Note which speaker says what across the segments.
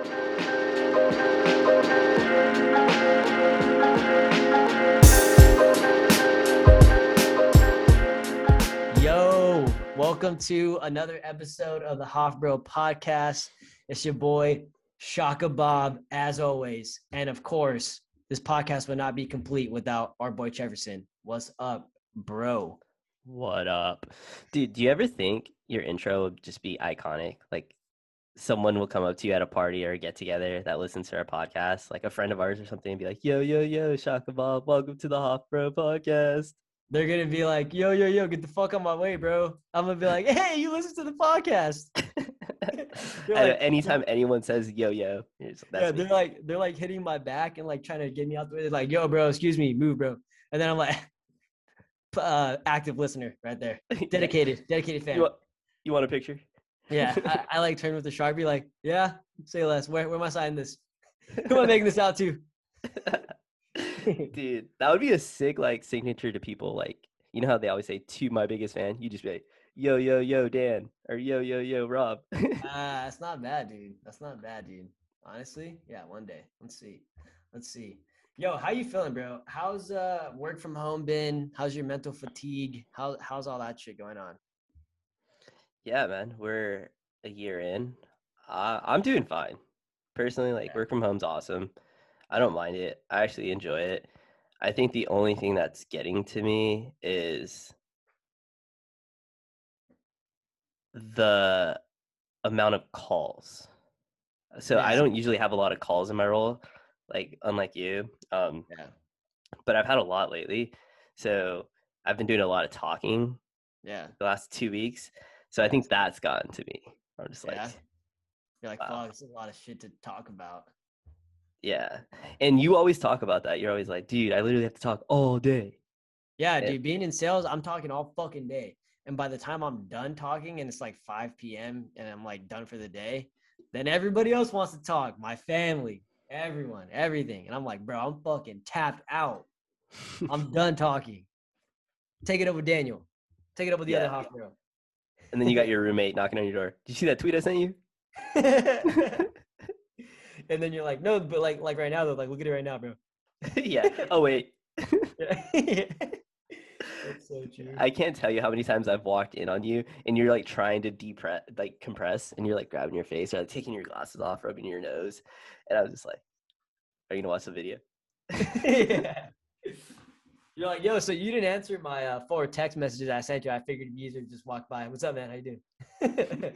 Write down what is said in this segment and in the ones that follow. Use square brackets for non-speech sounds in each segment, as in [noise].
Speaker 1: Yo, welcome to another episode of the Hoffbro podcast. It's your boy Shaka Bob, as always. And of course, this podcast would not be complete without our boy Jefferson. What's up, bro?
Speaker 2: What up? Dude, do you ever think your intro would just be iconic? Like someone will come up to you at a party or a get together that listens to our podcast, like a friend of ours or something, and be like, yo, yo, yo, Shaka Bob, welcome to the Hop Hoffbro podcast.
Speaker 1: They're gonna be like, yo, yo, yo, get the fuck on my way, bro. I'm gonna be like, [laughs] hey, you listen to the podcast. [laughs] Like-
Speaker 2: anytime anyone says yo, yo, that's
Speaker 1: yeah, they're like they're like hitting my back and like trying to get me out the way. They're like, yo, bro, excuse me, move, bro. And then I'm like, [laughs] uh, active listener right there. Dedicated, dedicated fan.
Speaker 2: You want, you want a picture?
Speaker 1: Yeah, I, [laughs] I like turn with the sharpie, like, yeah, say less. Where, where am I signing this? Who am I making this out to? [laughs]
Speaker 2: Dude, that would be a sick like signature to people. Like, you know how they always say to my biggest fan? You just be like, yo, yo, yo, Dan, or yo, yo, yo, Rob. [laughs]
Speaker 1: Ah, that's not bad, dude. That's not bad, dude. Honestly, yeah, one day. Let's see. Let's see. Yo, how you feeling, bro? How's uh work from home been? How's your mental fatigue? How how's all that shit going on?
Speaker 2: Yeah, man, we're a year in. Uh, I'm doing fine. Personally, like work from home's awesome. I don't mind it. I actually enjoy it. I think the only thing that's getting to me is the amount of calls. So I don't usually have a lot of calls in my role, like unlike you. Um,
Speaker 1: Yeah.
Speaker 2: but I've had a lot lately. So I've been doing a lot of talking
Speaker 1: Yeah.
Speaker 2: the last two weeks. So I think that's gotten to me. I'm just like,
Speaker 1: Yeah. You're like,
Speaker 2: Wow.
Speaker 1: it's a lot of shit to talk about.
Speaker 2: yeah. And you always talk about that. You're always like, dude, I literally have to talk all day.
Speaker 1: Yeah, dude, being in sales, I'm talking all fucking day. And by the time I'm done talking and it's like 5 p.m. and I'm like done for the day, then everybody else wants to talk. My family, everyone, everything. And I'm like, bro, I'm fucking tapped out. I'm [laughs] done talking. Take it up with Daniel. Take it up with the
Speaker 2: Yeah.
Speaker 1: other half bro.
Speaker 2: And then you got your roommate knocking on your door. Did you see that tweet I sent you? [laughs]
Speaker 1: and then you're like, no, but like like right now though, like look at it right now, bro. [laughs]
Speaker 2: yeah. Oh wait.
Speaker 1: Yeah. [laughs] That's so true.
Speaker 2: I can't tell you how many times I've walked in on you and you're like trying to depress, like compress, and you're like grabbing your face or like taking your glasses off, rubbing your nose, and I was just like, "Are you gonna watch the video?"
Speaker 1: yeah. You're like, yo, so you didn't answer my uh, four text messages I sent you. I figured easier to just walk by. What's up, man? How you doing?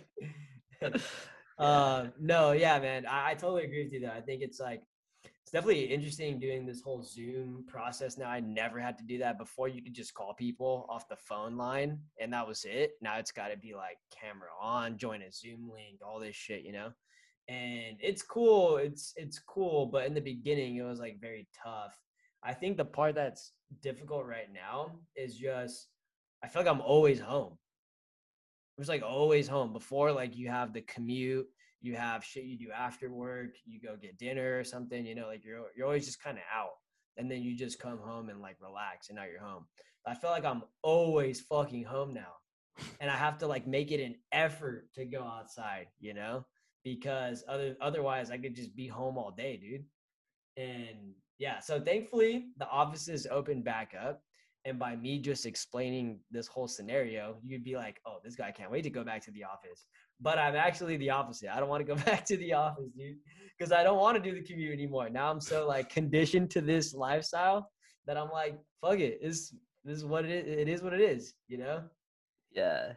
Speaker 1: [laughs] uh, no, yeah, man. I, I totally agree with you though. I think it's like it's definitely interesting doing this whole Zoom process now. I never had to do that before. You could just call people off the phone line, and that was it. Now it's got to be like camera on, join a Zoom link, all this shit, you know. And it's cool. It's it's cool, but in the beginning, it was like very tough. I think the part that's difficult right now is just I feel like I'm always home. I'm just like always home. Before, like you have the commute, you have shit you do after work, you go get dinner or something, you know, like you're you're always just kind of out. And then you just come home and like relax and now you're home. I feel like I'm always fucking home now. And I have to like make it an effort to go outside, you know? Because other otherwise I could just be home all day, dude. And yeah, so thankfully the offices opened back up. And by me just explaining this whole scenario, you'd be like, oh, this guy can't wait to go back to the office. But I'm actually the opposite. I don't want to go [laughs] back to the office, dude, because I don't want to do the commute anymore. Now I'm so like conditioned to this lifestyle that I'm like, fuck it. This, this is what it is. It is what it is, you know?
Speaker 2: Yeah.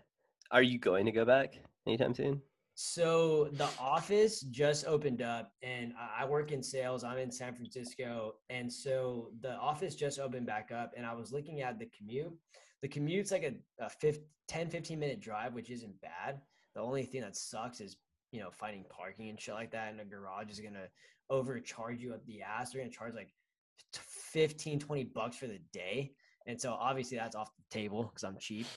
Speaker 2: Are you going to go back anytime soon?
Speaker 1: So the office just opened up, and I work in sales. I'm in San Francisco, and so the office just opened back up. And I was looking at the commute. The commute's like a, a 15, 10, 15 minute drive, which isn't bad. The only thing that sucks is you know finding parking and shit like that. And a garage is gonna overcharge you up the ass. They're gonna charge like t- 15, 20 bucks for the day. And so obviously that's off the table because I'm cheap.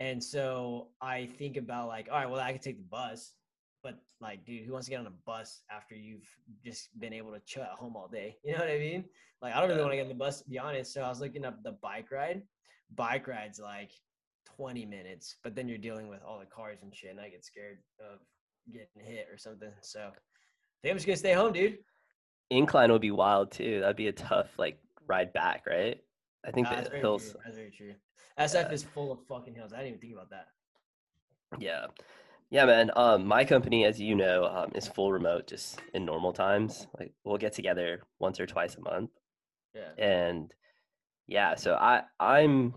Speaker 1: And so I think about like, all right, well, I could take the bus, but like, dude, who wants to get on a bus after you've just been able to chill at home all day? [laughs] You know what I mean? Like, I don't really want to get on the bus, to be honest. So I was looking up the bike ride. Bike ride's like 20 minutes, but then you're dealing with all the cars and shit, and I get scared of getting hit or something. So think I'm just gonna stay home, dude.
Speaker 2: Incline would be wild too. That'd be a tough like ride back, right? I think
Speaker 1: that's
Speaker 2: the hills.
Speaker 1: true. That's very true. SF
Speaker 2: Yeah.
Speaker 1: is full of fucking hills. I didn't even think about that.
Speaker 2: Yeah. Yeah, man. Um, my company, as you know, um, is full remote just in normal times. Like we'll get together once or twice a month.
Speaker 1: Yeah.
Speaker 2: And yeah, so I I'm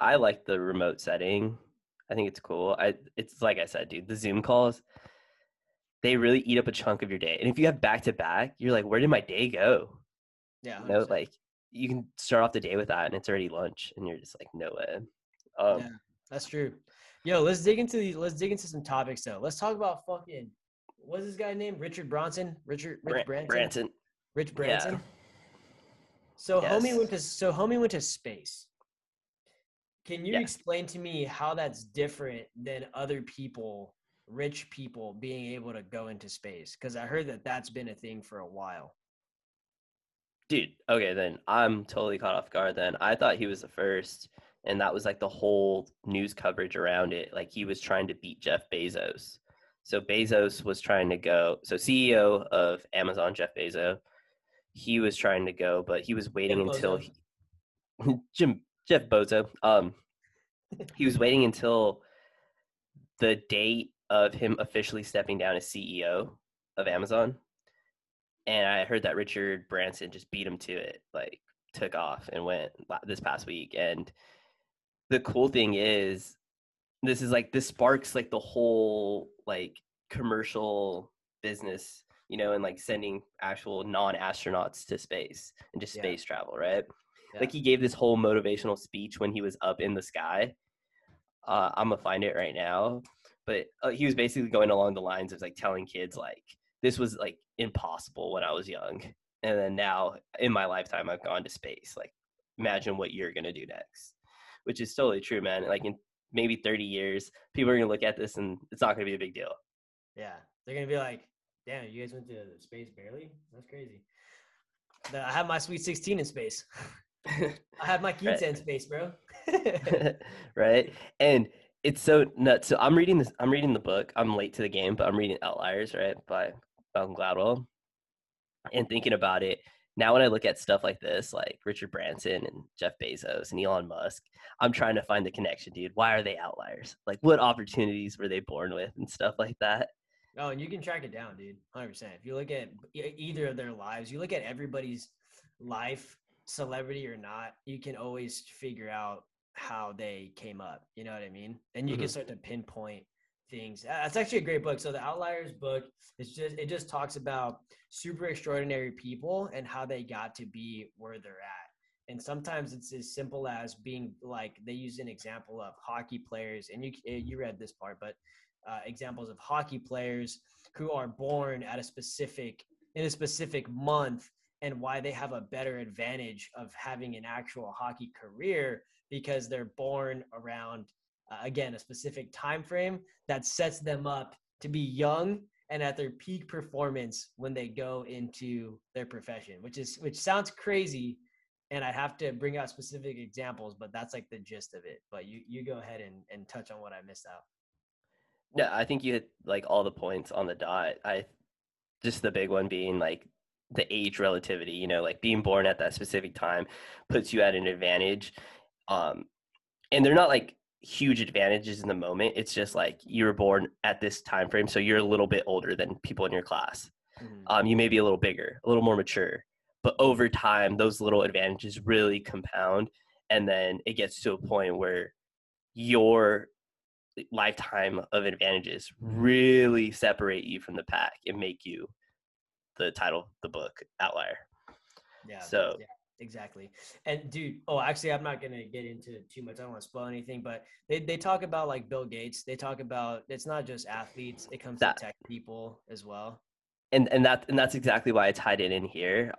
Speaker 2: I like the remote setting. I think it's cool. I it's like I said, dude, the Zoom calls, they really eat up a chunk of your day. And if you have back to back, you're like, where did my day go?
Speaker 1: Yeah.
Speaker 2: You know, like you can start off the day with that and it's already lunch and you're just like, no way. Um
Speaker 1: Yeah. That's true. Yo, let's dig into these. Let's dig into some topics though. Let's talk about fucking. What's this guy named? Richard Bronson. Richard Rich
Speaker 2: Bran-
Speaker 1: Branson.
Speaker 2: Branson.
Speaker 1: Rich
Speaker 2: Yeah.
Speaker 1: Branson. So homie went to so homie went to space. Can you
Speaker 2: Yeah.
Speaker 1: explain to me how that's different than other people, rich people, being able to go into space? Because I heard that that's been a thing for a while.
Speaker 2: Dude, okay, then I'm totally caught off guard then. I thought he was the first, and that was like the whole news coverage around it. Like he was trying to beat Jeff Bezos. So Bezos was trying to go, so CEO of Amazon, Jeff Bezos, he was trying to go, but he was waiting
Speaker 1: Jeff
Speaker 2: until he, [laughs] Jim Jeff Bozo. Um he was waiting until the date of him officially stepping down as CEO of Amazon. And I heard that Richard Branson just beat him to it, like took off and went this past week. And the cool thing is, this is like this sparks like the whole like commercial business, you know, and like sending actual non-astronauts to space and just
Speaker 1: Yeah.
Speaker 2: space travel, right?
Speaker 1: Yeah.
Speaker 2: Like he gave this whole motivational speech when he was up in the sky. Uh, I'm gonna find it right now, but uh, he was basically going along the lines of like telling kids like this was like impossible when I was young, and then now in my lifetime I've gone to space. Like, imagine what you're gonna do next, which is totally true, man. Like in maybe 30 years, people are gonna look at this and it's not gonna be a big deal.
Speaker 1: Yeah, they're gonna be like, "Damn, you guys went to space barely? That's crazy." The- I have my sweet sixteen in space. [laughs] [laughs] I have my
Speaker 2: Right.
Speaker 1: Kita in space, bro. [laughs]
Speaker 2: right? And it's so nuts. So I'm reading this. I'm reading the book. I'm late to the game, but I'm reading Outliers, right, by Malcolm Gladwell, and thinking about it. Now, when I look at stuff like this, like Richard Branson and Jeff Bezos and Elon Musk, I'm trying to find the connection, dude. Why are they outliers? Like, what opportunities were they born with and stuff like that?
Speaker 1: Oh, and you can track it down, dude. Hundred percent. If you look at either of their lives, you look at everybody's life, celebrity or not, you can always figure out how they came up. You know what I mean? And you can
Speaker 2: Mhm.
Speaker 1: start to pinpoint things. Uh, That's actually a great book. So the Outliers book is just it just talks about super extraordinary people and how they got to be where they're at. And sometimes it's as simple as being like they use an example of hockey players, and you you read this part, but uh, examples of hockey players who are born at a specific in a specific month and why they have a better advantage of having an actual hockey career because they're born around uh, again a specific time frame that sets them up to be young and at their peak performance when they go into their profession which is which sounds crazy and i'd have to bring out specific examples but that's like the gist of it but you you go ahead and, and touch on what i missed out
Speaker 2: No, I think you hit like all the points on the dot. I just the big one being like the age relativity, you know, like being born at that specific time puts you at an advantage. Um and they're not like huge advantages in the moment. It's just like you were born at this time frame, so you're a little bit older than people in your class.
Speaker 1: Mhm.
Speaker 2: Um you may be a little bigger, a little more mature. But over time, those little advantages really compound and then it gets to a point where your lifetime of advantages really separate you from the pack and make you the title of the book outlier
Speaker 1: Yeah.
Speaker 2: So-
Speaker 1: yeah, exactly. And dude, oh, actually, I'm not gonna get into too much. I don't want to spoil anything, but they they talk about like Bill Gates. They talk about it's not just athletes. It comes
Speaker 2: That-
Speaker 1: to tech people as well.
Speaker 2: and and that and that's exactly why I tied it in here.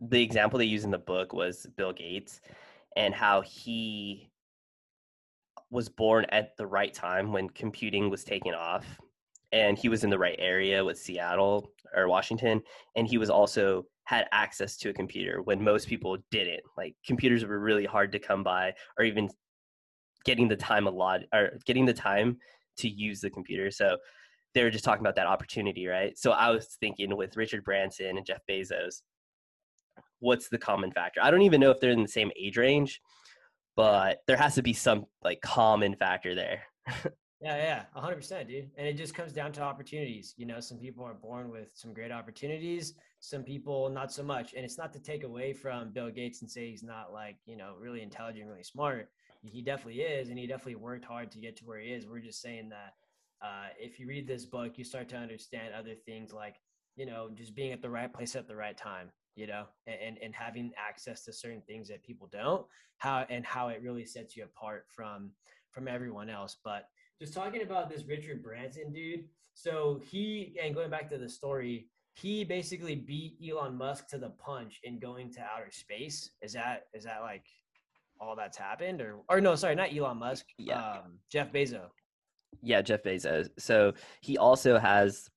Speaker 2: The example they use in the book was Bill Gates and how he was born at the right time when computing was taking off and he was in the right area with Seattle or Washington and he was also had access to a computer when most people didn't. Like computers were really hard to come by or even getting the time a lot or getting the time to use the computer. So they were just talking about that opportunity, right? So I was thinking with Richard Branson and Jeff Bezos, what's the common factor? I don't even know if they're in the same age range, but there has to be some like common factor there. [laughs]
Speaker 1: yeah, yeah, hundred percent, dude. And it just comes down to opportunities. You know, some people are born with some great opportunities, some people not so much. And it's not to take away from Bill Gates and say he's not like, you know, really intelligent, really smart. He definitely is, and he definitely worked hard to get to where he is. We're just saying that uh, if you read this book, you start to understand other things like, you know, just being at the right place at the right time you know, and, and having access to certain things that people don't, how and how it really sets you apart from from everyone else. But just talking about this Richard Branson dude, so he and going back to the story, he basically beat Elon Musk to the punch in going to outer space. Is that is that like all that's happened or or no, sorry, not Elon Musk. Yeah. Um, Jeff Bezos.
Speaker 2: Yeah, Jeff Bezos. So he also has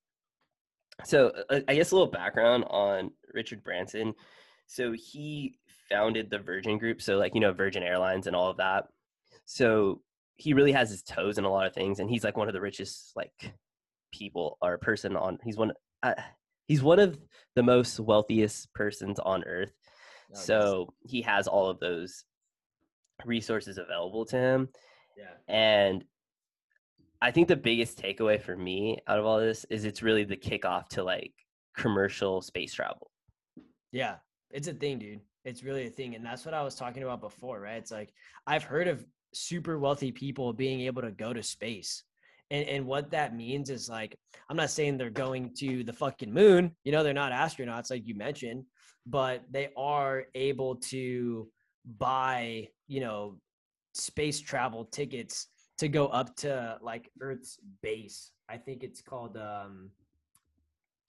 Speaker 2: so uh, I guess a little background on Richard Branson. So he founded the Virgin Group, so like you know Virgin Airlines and all of that. So he really has his toes in a lot of things, and he's like one of the richest like people or person on. He's one. Uh, he's one of the most wealthiest persons on earth. Oh, so yes. he has all of those resources available to him.
Speaker 1: Yeah.
Speaker 2: And I think the biggest takeaway for me out of all this is it's really the kickoff to like commercial space travel.
Speaker 1: Yeah, it's a thing, dude. It's really a thing. And that's what I was talking about before, right? It's like I've heard of super wealthy people being able to go to space. And, and what that means is like, I'm not saying they're going to the fucking moon, you know, they're not astronauts like you mentioned, but they are able to buy, you know, space travel tickets to go up to like Earth's base. I think it's called um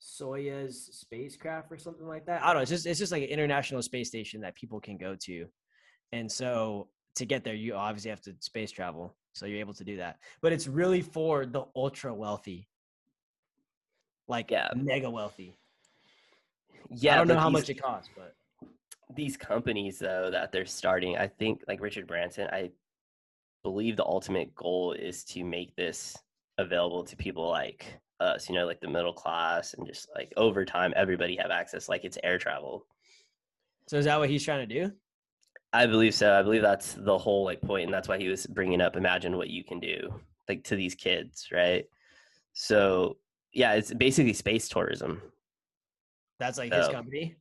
Speaker 1: Soyuz spacecraft or something like that. I don't know. It's just it's just like an international space station that people can go to. And so to get there, you obviously have to space travel. So you're able to do that. But it's really for the ultra wealthy. Like yeah. mega wealthy. Yeah. I don't know how these, much it costs, but
Speaker 2: these companies though that they're starting, I think like Richard Branson, I believe the ultimate goal is to make this available to people like us, you know, like the middle class and just like over time, everybody have access, like it's air travel.
Speaker 1: So is that what he's trying to do?
Speaker 2: I believe so. I believe that's the whole like point, and that's why he was bringing up. Imagine what you can do, like to these kids, right? So yeah, it's basically space tourism.
Speaker 1: That's like so, his company.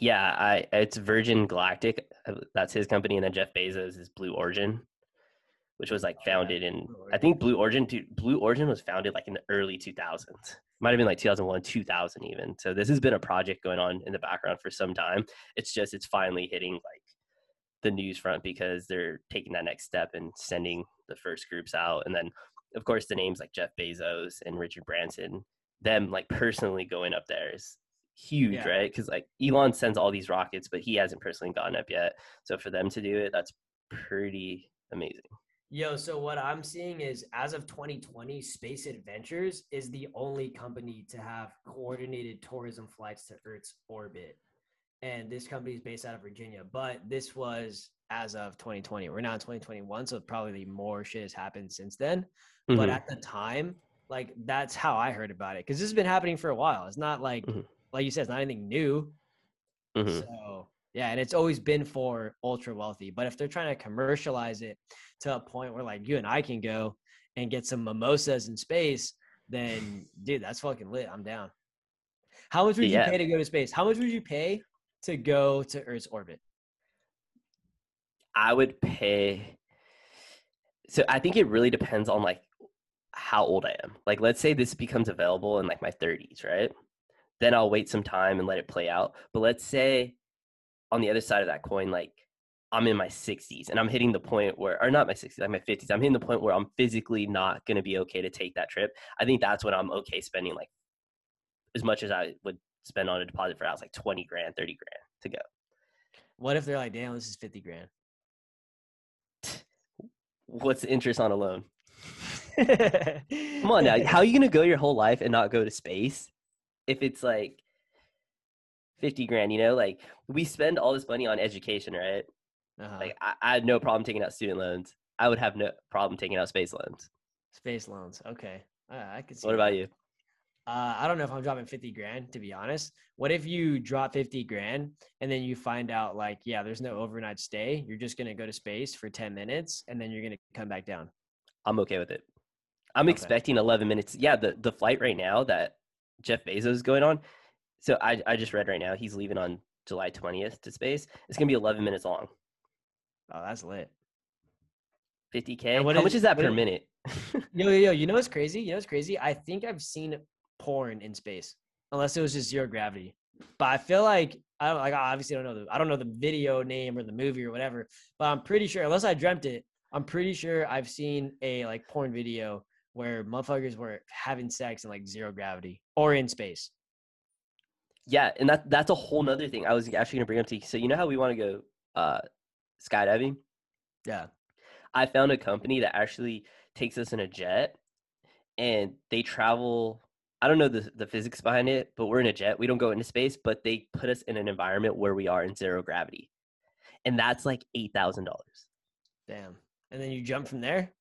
Speaker 2: Yeah, I it's Virgin Galactic. Uh, that's his company, and then Jeff Bezos is Blue Origin which was like oh, founded in I think Blue Origin. Blue Origin was founded like in the early 2000s. Might have been like 2001, 2000 even. So this has been a project going on in the background for some time. It's just it's finally hitting like the news front because they're taking that next step and sending the first groups out, and then of course the names like Jeff Bezos and Richard Branson, them like personally going up there is huge, yeah. right? Because like Elon sends all these rockets, but he hasn't personally gone up yet. So for them to do it, that's pretty amazing.
Speaker 1: Yo, so what I'm seeing is as of 2020, Space Adventures is the only company to have coordinated tourism flights to Earth's orbit. And this company is based out of Virginia, but this was as of 2020. We're now in 2021, so probably more shit has happened since then. Mm-hmm. But at the time, like that's how I heard about it because this has been happening for a while. It's not like, mm-hmm. like you said, it's not anything new. Mm-hmm. So yeah, and it's always been for ultra wealthy. But if they're trying to commercialize it to a point where like you and I can go and get some mimosas in space, then dude, that's fucking lit. I'm down. How much would yeah. you pay to go to space? How much would you pay to go to Earth's orbit?
Speaker 2: I would pay. So I think it really depends on like how old I am. Like, let's say this becomes available in like my 30s, right? Then I'll wait some time and let it play out. But let's say on the other side of that coin, like I'm in my 60s and I'm hitting the point where, or not my 60s, like my 50s, I'm hitting the point where I'm physically not going to be okay to take that trip. I think that's when I'm okay spending like as much as I would spend on a deposit for a house, like 20 grand, 30 grand to go.
Speaker 1: What if they're like, damn, this is 50 grand?
Speaker 2: What's the interest on a loan? Come on now. How are you [laughs] going to go your whole life and not go to space if it's like 50 grand, you know, like we spend all this money on education, right? Uh-huh. Like I, I had no problem taking out student loans. I would have no problem taking out space loans.
Speaker 1: Space loans. Okay. Uh, I could see.
Speaker 2: What
Speaker 1: that.
Speaker 2: about you?
Speaker 1: Uh, I don't know if I'm dropping 50 grand to be honest. What if you drop 50 grand and then you find out like, yeah, there's no overnight stay. You're just gonna go to space for 10 minutes and then you're gonna come back down.
Speaker 2: I'm okay with it. I'm
Speaker 1: Okay.
Speaker 2: expecting 11 minutes. Yeah, the the flight right now that Jeff Bezos is going on. So I I just read right now he's leaving on July 20th to space. It's gonna be 11 minutes long.
Speaker 1: Oh, that's lit.
Speaker 2: 50k.
Speaker 1: And what
Speaker 2: How much
Speaker 1: is-
Speaker 2: is that per
Speaker 1: is-
Speaker 2: minute? [laughs]
Speaker 1: Yo, yo, yo, you know what's crazy? You know what's crazy? I think I've seen porn in space, unless it was just zero gravity. But I feel like I don't like. I obviously don't know the I don't know the video name or the movie or whatever. But I'm pretty sure, unless I dreamt it, I'm pretty sure I've seen a like porn video where motherfuckers were having sex in like zero gravity or in space.
Speaker 2: Yeah, and that that's a whole nother thing I was actually gonna bring up to you. So you know how we want to go uh skydiving?
Speaker 1: Yeah.
Speaker 2: I found a company that actually takes us in a jet and they travel I don't know the the physics behind it, but we're in a jet. We don't go into space, but they put us in an environment where we are in zero gravity. And that's like $8,000.
Speaker 1: Damn. And then you jump from there.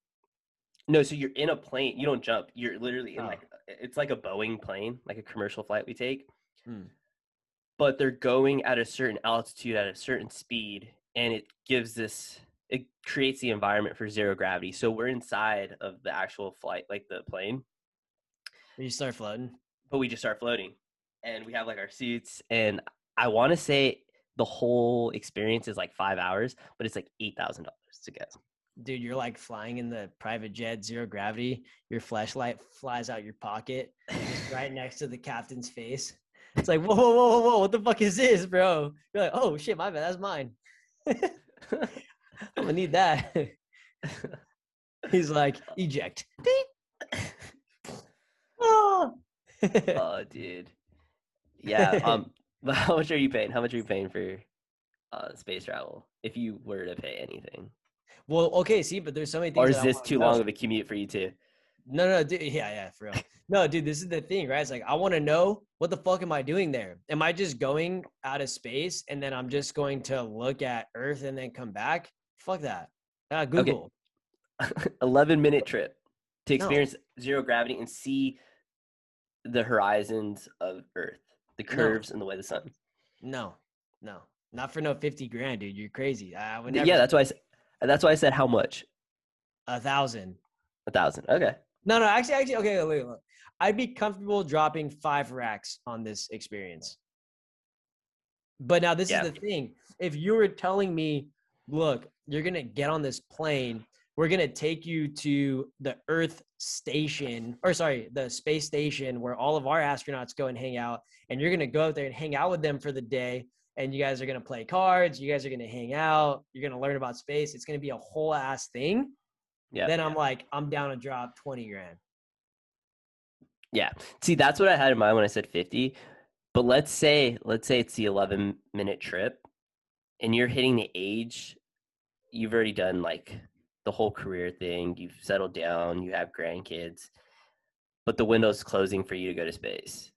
Speaker 2: No, so you're in a plane. You don't jump. You're literally in
Speaker 1: Oh.
Speaker 2: like it's like a Boeing plane, like a commercial flight we take.
Speaker 1: Hmm.
Speaker 2: But they're going at a certain altitude at a certain speed and it gives this it creates the environment for zero gravity. So we're inside of the actual flight, like the plane,
Speaker 1: You start floating.
Speaker 2: but we just start floating. And we have like our suits and I want to say the whole experience is like 5 hours, but it's like $8,000 to go.
Speaker 1: Dude, you're like flying in the private jet, zero gravity. Your flashlight flies out your pocket, [laughs] right next to the captain's face. It's like, whoa, whoa, whoa, whoa, whoa, what the fuck is this, bro? You're like, oh shit, my bad, that's mine. [laughs] [laughs] I'm gonna need that. He's like, eject. Beep. [laughs]
Speaker 2: Oh, dude. Yeah. Um. [laughs] [laughs] How much are you paying? How much are you paying for uh, space travel if you were to pay anything?
Speaker 1: well, okay, see, but there's so many things.
Speaker 2: Or is this too
Speaker 1: know.
Speaker 2: long of a commute for you too?
Speaker 1: No, no, dude. Yeah, yeah, for real. No, dude, this is the thing, right? It's like I want to know what the fuck am I doing there? Am I just going out of space and then I'm just going to look at Earth and then come back? Fuck that. Uh, Google. Okay.
Speaker 2: 11 minute trip to
Speaker 1: No.
Speaker 2: experience zero gravity and see the horizons of Earth, the
Speaker 1: No.
Speaker 2: curves and the way the sun.
Speaker 1: No, no, not for no fifty grand, dude. You're crazy. I would never.
Speaker 2: Yeah, that's why. I, s- that's why I said how much.
Speaker 1: a thousand.
Speaker 2: A thousand. Okay.
Speaker 1: No, no, actually, actually, okay, wait, wait. I'd be comfortable dropping five racks on this experience. But now this
Speaker 2: Yeah.
Speaker 1: is the thing. If you were telling me, look, you're gonna get on this plane, we're gonna take you to the Earth station, or sorry, the space station where all of our astronauts go and hang out, and you're gonna go out there and hang out with them for the day, and you guys are gonna play cards, you guys are gonna hang out, you're gonna learn about space. It's gonna be a whole ass thing.
Speaker 2: Yeah.
Speaker 1: Then I'm like, I'm down to drop 20 grand.
Speaker 2: Yeah. See, that's what I had in mind when I said 50. But let's say, let's say it's the 11 minute trip and you're hitting the age, you've already done like the whole career thing, you've settled down, you have grandkids, but the window's closing for you to go to space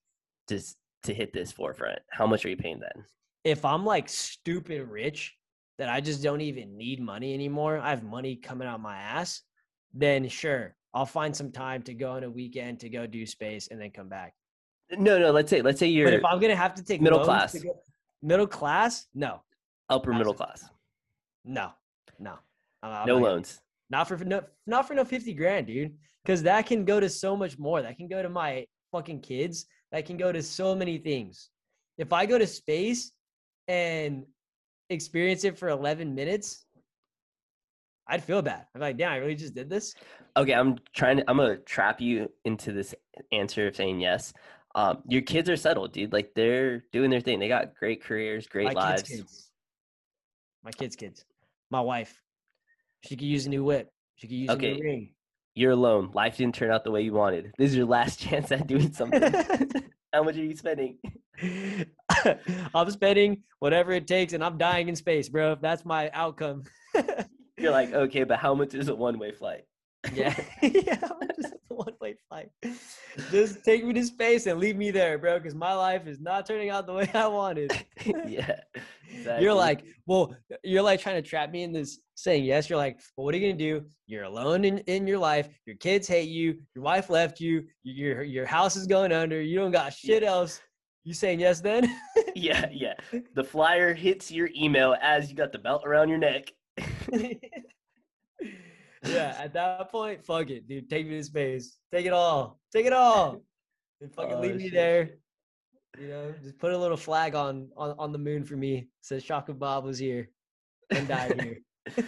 Speaker 2: just to hit this forefront. How much are you paying then?
Speaker 1: if I'm like stupid rich that I just don't even need money anymore, I have money coming out my ass, then sure, I'll find some time to go on a weekend to go do space and then come back.
Speaker 2: No, no, let's say, let's say you're
Speaker 1: if I'm gonna have to take
Speaker 2: middle class.
Speaker 1: go- middle class, no,
Speaker 2: upper middle class,
Speaker 1: no, no, I'm
Speaker 2: no
Speaker 1: gonna-
Speaker 2: loans.
Speaker 1: not for no, not for no fifty grand, dude, because that can go to so much more. That can go to my fucking kids. That can go to so many things. If I go to space and experience it for 11 minutes, I'd feel bad. I'm like, damn, I really just did this.
Speaker 2: Okay, I'm trying to. I'm gonna trap you into this answer of saying yes. Um, your kids are settled, dude. Like they're doing their thing. They got great careers, great
Speaker 1: my
Speaker 2: lives.
Speaker 1: kids' kids. My kids' kids. My wife. She could use a new whip. She could use a
Speaker 2: Okay.
Speaker 1: new ring.
Speaker 2: You're alone. Life didn't turn out the way you wanted. This is your last [laughs] chance at doing something. [laughs] How much are you spending? [laughs]
Speaker 1: I'm spending whatever it takes, and I'm dying in space, bro. That's my outcome.
Speaker 2: You're like, okay, but how much is a one-way flight?
Speaker 1: Yeah, [laughs] yeah. I'm just a one-way flight. Just take me to space and leave me there, bro. Because my life is not turning out the way I wanted. [laughs]
Speaker 2: yeah, Exactly.
Speaker 1: You're like, well, you're like trying to trap me in this saying yes. You're like, well, what are you gonna do? You're alone in, in your life. Your kids hate you. Your wife left you. Your your house is going under. You don't got shit else. You saying yes then?
Speaker 2: yeah, [laughs] yeah. The flyer hits your email as you got the belt around your neck.
Speaker 1: Yeah, at that point, fuck it, dude. Take me to space. Take it all. Take it all. And [laughs] fucking
Speaker 2: Oh,
Speaker 1: leave me
Speaker 2: shit,
Speaker 1: there. You know, just put a little flag on on, on the moon for me. Says Shaka Bob was here and died here.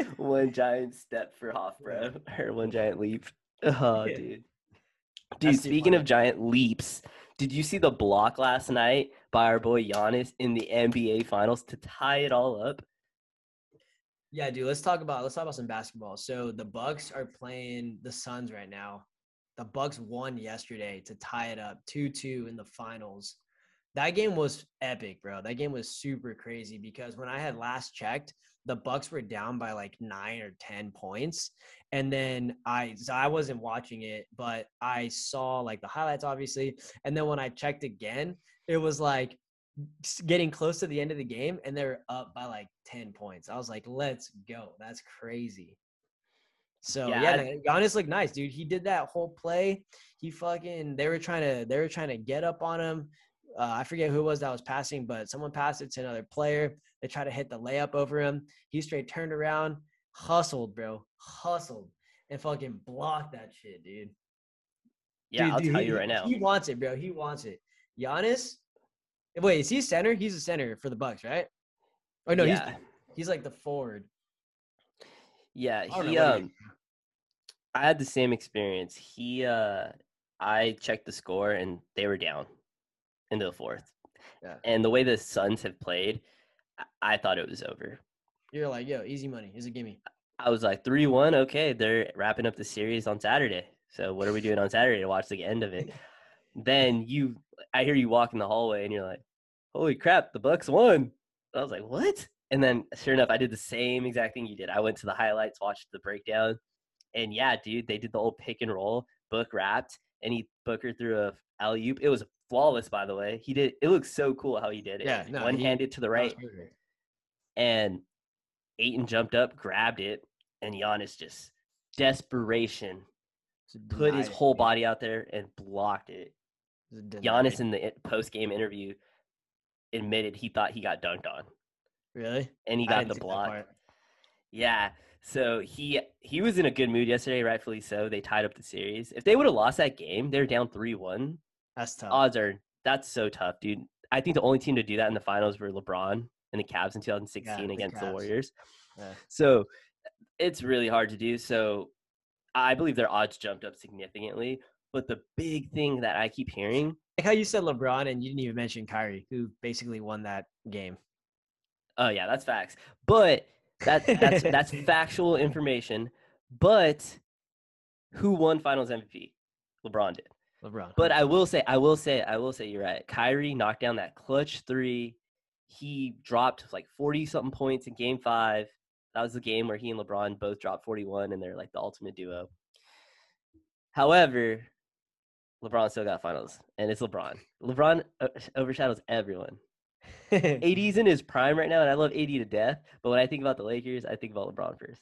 Speaker 1: [laughs]
Speaker 2: one giant step for Hoff, bro, [laughs] or one giant leap. Oh,
Speaker 1: Yeah.
Speaker 2: dude. Dude,
Speaker 1: That's
Speaker 2: speaking of giant leaps, did you see the block last night by our boy Giannis in the NBA Finals to tie it all up?
Speaker 1: Yeah, dude. Let's talk about let's talk about some basketball. So the Bucks are playing the Suns right now. The Bucks won yesterday to tie it up two two in the finals. That game was epic, bro. That game was super crazy because when I had last checked, the Bucks were down by like nine or ten points, and then I so I wasn't watching it, but I saw like the highlights, obviously. And then when I checked again, it was like getting close to the end of the game and they're up by like 10 points. I was like, let's go. That's crazy. So
Speaker 2: Yeah,
Speaker 1: yeah, Giannis looked nice, dude. He did that whole play. He fucking they were trying to they were trying to get up on him. Uh, I forget who it was that was passing, but someone passed it to another player. They tried to hit the layup over him. He straight turned around, hustled, bro, hustled, and fucking blocked that shit, dude.
Speaker 2: Yeah,
Speaker 1: Dude,
Speaker 2: I'll
Speaker 1: dude,
Speaker 2: tell
Speaker 1: he-
Speaker 2: you right now.
Speaker 1: He wants it, bro. He wants it. Giannis. Wait, is he a center? He's a center for the Bucks, right? Oh no,
Speaker 2: yeah,
Speaker 1: he's he's like the forward.
Speaker 2: yeah.
Speaker 1: I know
Speaker 2: He um, I had the same experience. He uh, I checked the score and they were down into the fourth.
Speaker 1: Yeah.
Speaker 2: And the way the Suns have played, I, I thought it was over.
Speaker 1: You're like, yo, easy money. Is a gimme.
Speaker 2: I was like three one. Okay, they're wrapping up the series on Saturday. So what are we doing on Saturday to watch the end of it? [laughs] then you, I hear you walk in the hallway and you're like, "Holy crap, the Bucks won!" I was like, "What?" And then sure enough, I did the same exact thing you did. I went to the highlights, watched the breakdown, and yeah, dude, they did the old pick and roll. Book wrapped, and he Booker threw a alley oop. It was flawless, by the way. He did. It looks so cool how he did it.
Speaker 1: Yeah, no,
Speaker 2: one handed to the right, and Ayton jumped up, grabbed it, and Giannis just desperation put his whole body out there and blocked it. Giannis in the post game interview admitted he thought he got dunked on,
Speaker 1: really
Speaker 2: and he got the block. Yeah. So he he was in a good mood yesterday, rightfully so. They tied up the series. If they would have lost that game, they're down three one.
Speaker 1: That's tough.
Speaker 2: Odds are that's so tough, dude. I think the only team to do that in the finals were LeBron and the Cavs in 2016
Speaker 1: the
Speaker 2: against the
Speaker 1: Cavs.
Speaker 2: Warriors.
Speaker 1: Yeah.
Speaker 2: So it's really hard to do. So I believe their odds jumped up significantly. But the big thing that I keep hearing,
Speaker 1: Like how you said LeBron and you didn't even mention Kyrie, who basically won that game.
Speaker 2: oh yeah, that's facts. But that that's that's [laughs] factual information. But who won Finals MVP? LeBron did.
Speaker 1: LeBron.
Speaker 2: But I will say, I will say, I will say, you're right. Kyrie knocked down that clutch three. He dropped like 40 something points in game five. That was the game where he and LeBron both dropped 41 and they're like the ultimate duo. However, LeBron still got finals and it's LeBron. LeBron uh, overshadows everyone. [laughs] AD's in his prime right now and I love AD to death. But when I think about the Lakers, I think about LeBron first.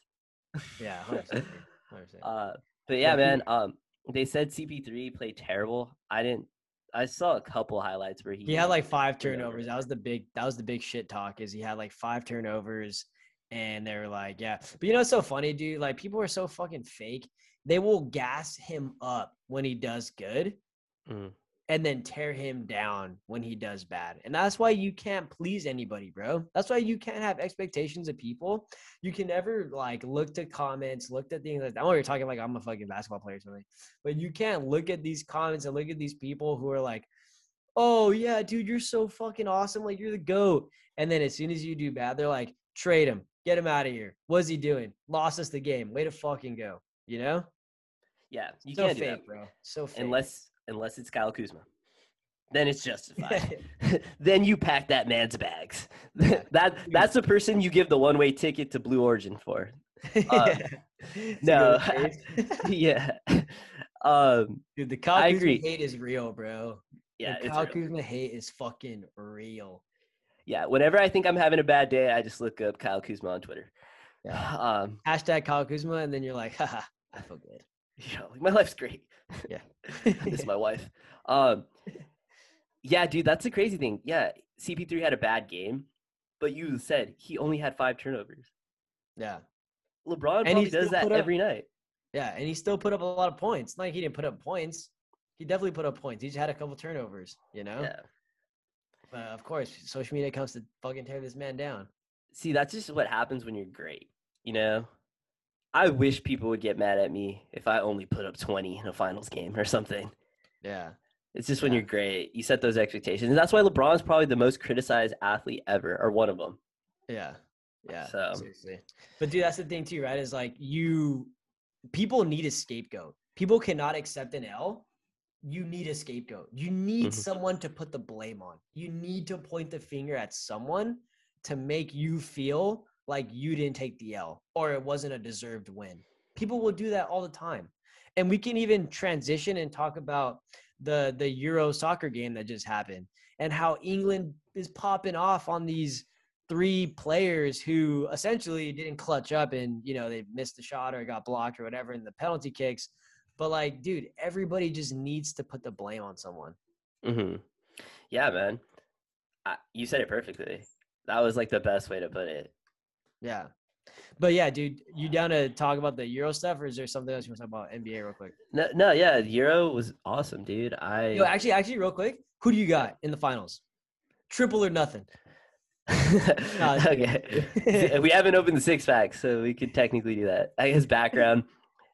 Speaker 1: yeah, 100%. 100%. [laughs]
Speaker 2: Uh, but yeah, man. Um, they said CP3 played terrible. I didn't. I saw a couple highlights where he
Speaker 1: He had like five turnovers. That was the big that was the big shit talk is he had like five turnovers and they were like, yeah. But you know what's so funny, dude? Like people are so fucking fake. They will gas him up when he does good
Speaker 2: Mhm.
Speaker 1: and then tear him down when he does bad. And that's why you can't please anybody, bro. That's why you can't have expectations of people. You can never like look to comments, look at things like that. I know you're talking like I'm a fucking basketball player or something, but you can't look at these comments and look at these people who are like, oh yeah, dude, you're so fucking awesome. Like you're the GOAT. And then as soon as you do bad, they're like, trade him, get him out of here. What's he doing? Lost us the game. Way to fucking go. You know?
Speaker 2: Yeah, you
Speaker 1: so
Speaker 2: can't do
Speaker 1: fake,
Speaker 2: that
Speaker 1: bro. So fake.
Speaker 2: unless unless it's Kyle Kuzma. Then it's justified. [laughs] [laughs] then you pack that man's bags. [laughs] that that's the person you give the one way ticket to Blue Origin for. uh, no. yeah. Um.
Speaker 1: Dude, the Kyle
Speaker 2: I
Speaker 1: Kuzma
Speaker 2: agree.
Speaker 1: hate is real, bro.
Speaker 2: Yeah.
Speaker 1: the Kyle
Speaker 2: real.
Speaker 1: Kuzma hate is fucking real.
Speaker 2: yeah, whenever I think I'm having a bad day, I just look up Kyle Kuzma on Twitter.
Speaker 1: Yeah. [sighs]
Speaker 2: Um,
Speaker 1: Hashtag Kyle Kuzma, and then you're like, haha, I feel good. [laughs]
Speaker 2: know, like my life's great.
Speaker 1: Yeah. [laughs]
Speaker 2: this is my wife. Um, yeah, dude, that's the crazy thing. Yeah, CP3 had a bad game, but you said he only had five turnovers.
Speaker 1: yeah.
Speaker 2: LeBron
Speaker 1: And he
Speaker 2: does that
Speaker 1: up-
Speaker 2: every night.
Speaker 1: Yeah. And he still put up a lot of points. Not like he didn't put up points. He definitely put up points. He just had a couple turnovers, you know?
Speaker 2: Yeah.
Speaker 1: But of course, social media comes to fucking tear this man down.
Speaker 2: See, that's just what happens when you're great. You know, I wish people would get mad at me if I only put up 20 in a finals game or something.
Speaker 1: Yeah.
Speaker 2: It's just when
Speaker 1: Yeah.
Speaker 2: you're great, you set those expectations. And that's why LeBron's probably the most criticized athlete ever, or one of them.
Speaker 1: Yeah. Yeah.
Speaker 2: So-
Speaker 1: Seriously. But dude, that's the thing too, right? Is like you people need a scapegoat. People cannot accept an L. You need a scapegoat. You need
Speaker 2: Mhm.
Speaker 1: someone to put the blame on. You need to point the finger at someone to make you feel like you didn't take the L or it wasn't a deserved win. People will do that all the time. And we can even transition and talk about the the Euro soccer game that just happened and how England is popping off on these three players who essentially didn't clutch up and you know they missed the shot or got blocked or whatever in the penalty kicks but like dude everybody just needs to put the blame on someone
Speaker 2: hmm Yeah, man. I, you said it perfectly. That was like the best way to put it.
Speaker 1: Yeah but yeah dude you down to talk about the euro stuff or is there something else you want to talk about nba real quick
Speaker 2: No, no, yeah, Euro was awesome, dude. I
Speaker 1: Yo, actually actually real quick who do you got in the finals triple or nothing [laughs] Nah,
Speaker 2: okay. we haven't opened the six pack, so we could technically do that. I guess background.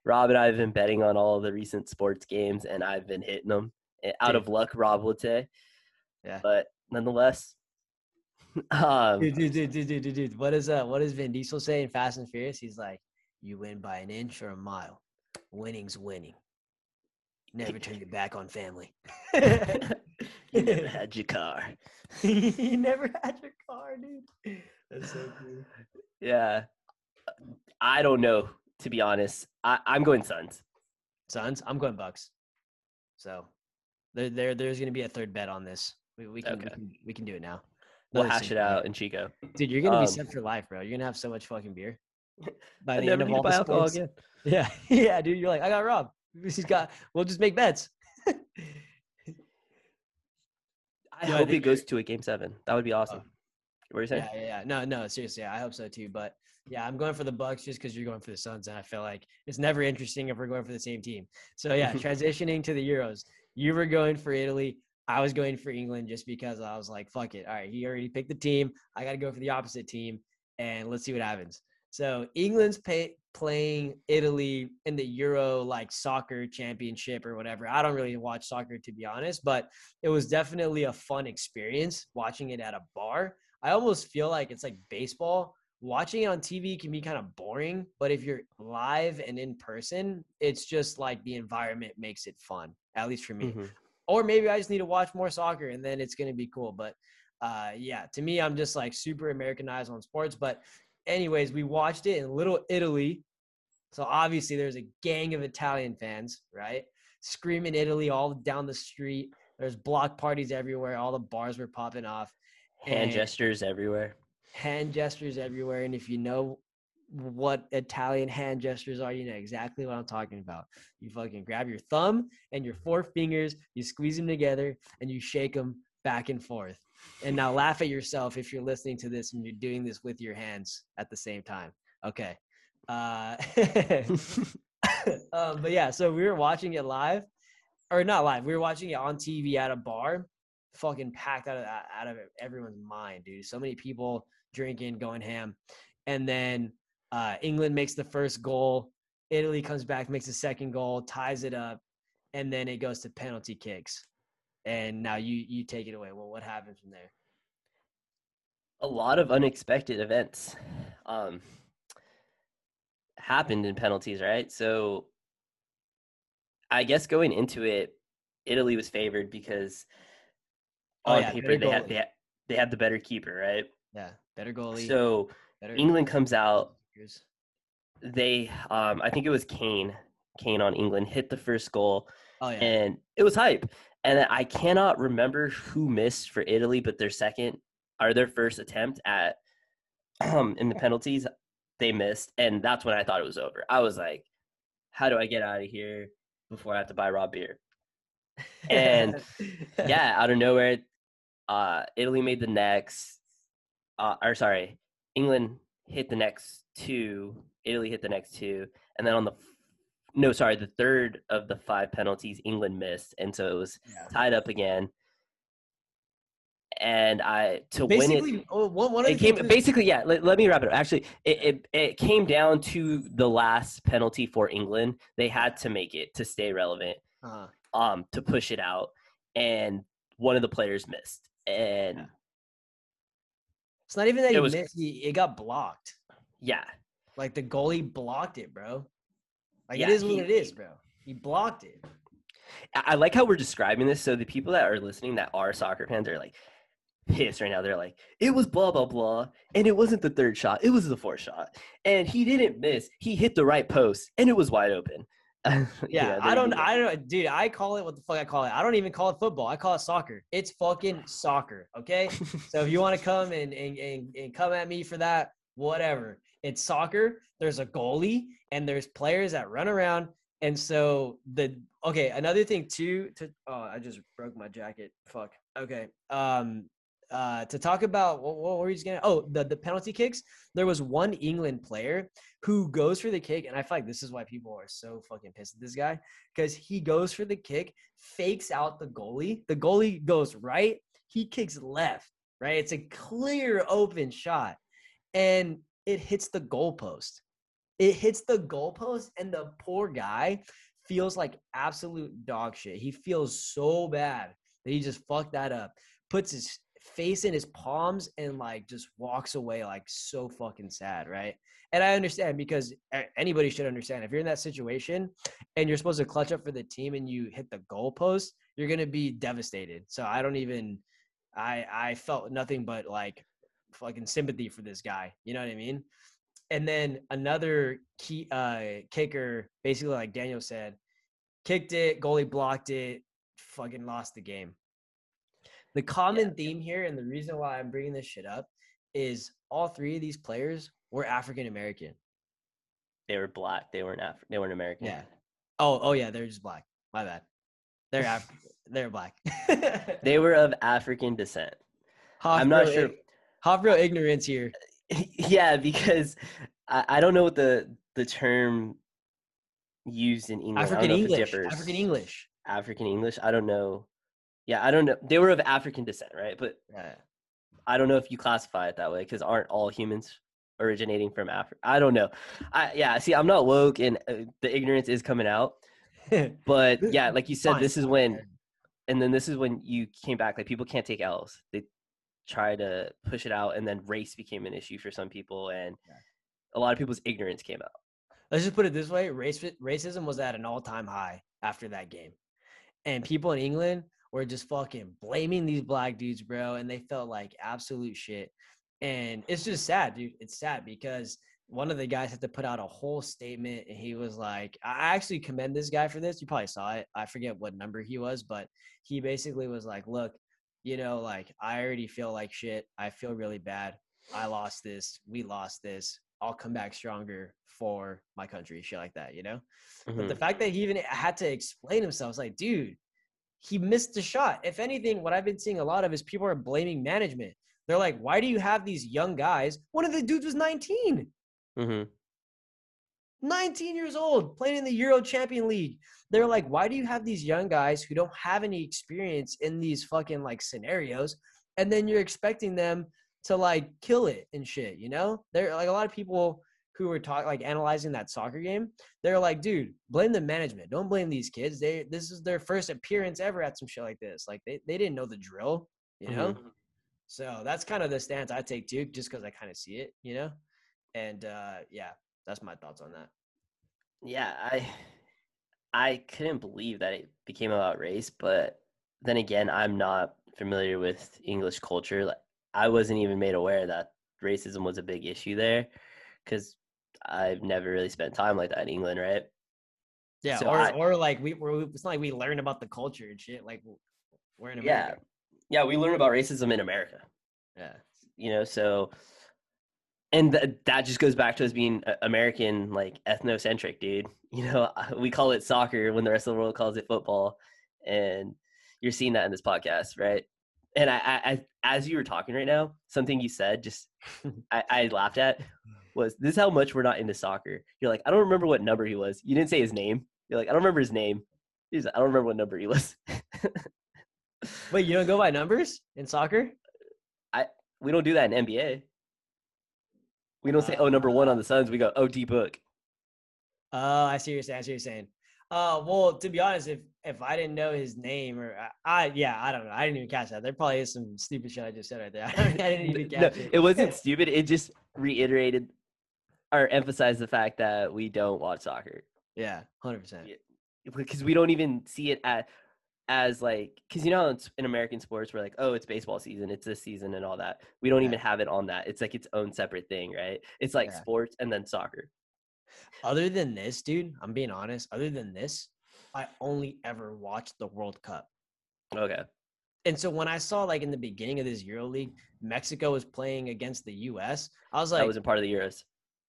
Speaker 2: Rob and I have been betting on all the recent sports games, and I've been hitting them. Eh, Out of luck, Rob would say.
Speaker 1: Yeah.
Speaker 2: But nonetheless, [laughs] um,
Speaker 1: dude, dude, dude, dude, dude, dude. What is uh what does Vin Diesel say in Fast and Furious? He's like, you win by an inch or a mile. Winning's winning. Never turn your back on family. [laughs] [laughs]
Speaker 2: you never had your car.
Speaker 1: you never had your car, dude. That's so cool.
Speaker 2: Yeah. I don't know, to be honest. I, I'm going Suns.
Speaker 1: Sons, I'm going Bucks. So there, there there's gonna be a third bet on this. We, we can, we can we can do it now.
Speaker 2: We'll
Speaker 1: Another
Speaker 2: hash it out in Chico.
Speaker 1: Dude, you're gonna be
Speaker 2: Um,
Speaker 1: set for life, bro. You're gonna have so much fucking beer. [laughs] By
Speaker 2: I
Speaker 1: the end of all the sports.
Speaker 2: again. [laughs]
Speaker 1: Yeah, [laughs] yeah, dude. You're like, I got Rob. He's got. We'll just make bets.
Speaker 2: I
Speaker 1: Yeah, I
Speaker 2: hope it
Speaker 1: think-
Speaker 2: goes to a game seven. That would be awesome. what are you saying?
Speaker 1: Yeah, yeah, yeah. No, no, seriously, I hope so too. But yeah, I'm going for the Bucks just because you're going for the Suns, and I feel like it's never interesting if we're going for the same team. So yeah, transitioning to the Euros, you were going for Italy. I was going for England just because I was like, fuck it. All right, he already picked the team. I got to go for the opposite team, and let's see what happens. So England's pay, playing Italy in the Euro like soccer championship or whatever. I don't really watch soccer to be honest, but it was definitely a fun experience watching it at a bar. I almost feel like it's like baseball. Watching it on TV can be kind of boring, but if you're live and in person, it's just like the environment makes it fun, at least for me.
Speaker 2: Mhm.
Speaker 1: Or maybe I just need to watch more soccer and then it's going to be cool. But uh, yeah, to me, I'm just like super Americanized on sports. But, anyways, we watched it in Little Italy. So obviously, there's a gang of Italian fans, right? Screaming Italy all down the street. There's block parties everywhere. All the bars were popping off
Speaker 2: Hand
Speaker 1: And-
Speaker 2: gestures everywhere.
Speaker 1: hand gestures everywhere. And if you know what Italian hand gestures are, you know exactly what I'm talking about. You fucking grab your thumb and your four fingers, you squeeze them together, and you shake them back and forth. And now laugh at yourself if you're listening to this and you're doing this with your hands at the same time. Okay. Uh, [laughs] [laughs] um, but yeah, so we were watching it live, or not live. We were watching it on TV at a bar, fucking packed out of out of everyone's mind, dude. So many people drinking, going ham, and then uh, England makes the first goal. Italy comes back, makes the second goal, ties it up, and then it goes to penalty kicks. And now you you take it away. Well, what happens from there?
Speaker 2: a lot of unexpected events um, happened in penalties, right? So I guess going into it, Italy was favored because
Speaker 1: Oh,
Speaker 2: on
Speaker 1: yeah,
Speaker 2: paper they had, they had they had the better keeper, right?
Speaker 1: Yeah, better goalie.
Speaker 2: So
Speaker 1: better
Speaker 2: England comes out. They, um, I think it was Kane, Kane on England hit the first goal,
Speaker 1: Oh yeah.
Speaker 2: and it was hype. And I cannot remember who missed for Italy, but their second or their first attempt at um [clears throat] in the penalties they missed, and that's when I thought it was over. I was like, how do I get out of here before I have to buy raw beer? And [laughs] yeah, out of nowhere, uh, Italy made the next, uh, or sorry, England hit the next two. Italy hit the next two, and then on the no, sorry, the third of the five penalties England missed, and so it was
Speaker 1: Yeah.
Speaker 2: tied up again. And I to
Speaker 1: basically,
Speaker 2: win it,
Speaker 1: oh, one, one of
Speaker 2: it came basically yeah. Let, let me wrap it up. Actually, it, it it came down to the last penalty for England. They had to make it to stay relevant,
Speaker 1: uh,
Speaker 2: um, to push it out, and one of the players missed, and
Speaker 1: Yeah. It's not even that
Speaker 2: It
Speaker 1: he
Speaker 2: was-
Speaker 1: missed; he, it got blocked.
Speaker 2: yeah,
Speaker 1: Like the goalie blocked it, bro. Like
Speaker 2: Yeah,
Speaker 1: it is what
Speaker 2: he-
Speaker 1: it is, bro. He blocked it.
Speaker 2: I I like how we're describing this. So the people that are listening that are soccer fans are like pissed right now. They're like, it was blah blah blah, and it wasn't the third shot. It was the fourth shot, and he didn't miss. He hit the right post, and it was wide open. [laughs] You
Speaker 1: Yeah, I don't, I don't, dude. I call it what the fuck I call it. I don't even call it football. I call it soccer. It's fucking soccer. Okay. [laughs] so if you want to come and, and and and come at me for that, whatever. It's soccer. There's a goalie and there's players that run around. And so the okay, another thing too. To oh, I just broke my jacket. Fuck. Okay. Um. Uh, to talk about what, what were we just gonna? Oh, the the penalty kicks. There was one England player who goes for the kick, and I feel like this is why people are so fucking pissed at this guy because he goes for the kick, fakes out the goalie. The goalie goes right, he kicks left. Right, it's a clear open shot, and it hits the goalpost. It hits the goalpost, and the poor guy feels like absolute dog shit. He feels so bad that he just fucked that up. Puts his face in his palms and like just walks away like so fucking sad, right? And I understand because anybody should understand if you're in that situation and you're supposed to clutch up for the team and you hit the goalpost, you're gonna be devastated. So I don't even I I felt nothing but like fucking sympathy for this guy. You know what I mean? And then another key uh kicker, basically like Daniel said, kicked it, goalie blocked it, fucking lost the game. The common theme here, and the reason why I'm bringing this shit up, is all three of these players were African American.
Speaker 2: they were black. They weren't Af- They weren't American.
Speaker 1: Yeah. Oh, oh yeah, they're just black. My bad. They're Af- [laughs] they're black.
Speaker 2: They [laughs] were of African descent.
Speaker 1: Half
Speaker 2: I'm not sure-
Speaker 1: Half real ignorance here. [laughs]
Speaker 2: yeah, because I, I don't know what the the term used in England.
Speaker 1: African
Speaker 2: know if it
Speaker 1: English. African English.
Speaker 2: African English. I don't know. Yeah, I don't know. They were of African descent, right? But
Speaker 1: Yeah.
Speaker 2: I don't know if you classify it that way because aren't all humans originating from Africa? I don't know. I yeah. See, I'm not woke, and uh, the ignorance is coming out. [laughs] But yeah, like you said,
Speaker 1: Fine,
Speaker 2: this is when and then this is when you came back like people can't take l's they try to push it out and then race became an issue for some people and
Speaker 1: Yeah.
Speaker 2: a lot of people's ignorance came out
Speaker 1: let's just put it this way race racism was at an all-time high after that game and people in england were just fucking blaming these black dudes bro and they felt like absolute shit. And it's just sad dude. It's sad because one of the guys had to put out a whole statement and he was like i actually commend this guy for this. You probably saw it. I forget what number he was but he basically was like look you know like i already feel like shit. I feel really bad. I lost this. We lost this. I'll come back stronger for my country shit like that you know? But the
Speaker 2: Mhm.
Speaker 1: fact that he even had to explain himself is like dude he missed the shot if anything what i've been seeing a lot of is people are blaming management they're like why do you have these young guys one of the dudes was 19
Speaker 2: Mhm.
Speaker 1: 19 years old playing in the Euro Champion League. They're like, why do you have these young guys who don't have any experience in these fucking like scenarios? And then you're expecting them to like kill it and shit, you know? They're like a lot of people who were talking like analyzing that soccer game. They're like, dude, blame the management. Don't blame these kids. They this is their first appearance ever at some shit like this. Like they, they didn't know the drill, you know?
Speaker 2: Mhm.
Speaker 1: So that's kind of the stance I take too, just because I kind of see it, you know? And uh yeah, that's my thoughts on that.
Speaker 2: yeah i i couldn't believe that it became about race but then again i'm not familiar with english culture like i wasn't even made aware that racism was a big issue there because i've never really spent time like that in england right
Speaker 1: Yeah,
Speaker 2: So
Speaker 1: or
Speaker 2: I-
Speaker 1: or like we we're, it's not like we learn about the culture and shit. Like we're in America.
Speaker 2: yeah yeah, we learn about racism in america
Speaker 1: Yeah.
Speaker 2: you know, so and th- that just goes back to us being uh, American, like ethnocentric, dude. [laughs] You know, we call it soccer when the rest of the world calls it football, and you're seeing that in this podcast, right? And I, I, I as you were talking right now, something you said just [laughs] I, I laughed at was this is how much we're not into soccer. You're like, I don't remember what number he was. You didn't say his name. You're like, I don't remember his name. He's like, I don't remember what number he was. [laughs]
Speaker 1: Wait, you don't go by numbers in soccer?
Speaker 2: I we don't do that in NBA. We don't say, oh, number one on the Suns. We go, oh, D book.
Speaker 1: Oh, I see what you're saying. I see what you're saying. Uh, well, to be honest, if if I didn't know his name or I, I yeah, I don't know. I didn't even catch that. There probably is some stupid shit I just said right there. [laughs] I didn't even catch
Speaker 2: No,
Speaker 1: it.
Speaker 2: it wasn't [laughs] stupid. It just reiterated or emphasize the fact that we don't watch soccer
Speaker 1: Yeah, hundred percent.
Speaker 2: Because we don't even see it at as like because you know it's in American sports we're like oh it's baseball season it's this season and all that we don't
Speaker 1: Yeah.
Speaker 2: even have it on that it's like its own separate thing right it's like
Speaker 1: Yeah.
Speaker 2: sports and then soccer
Speaker 1: Other than this, dude, I'm being honest. Other than this, I only ever watched the World Cup.
Speaker 2: okay
Speaker 1: And so when I saw like in the beginning of this Euro League, Mexico was playing against the U.S. I was like,
Speaker 2: that wasn't part of the Euros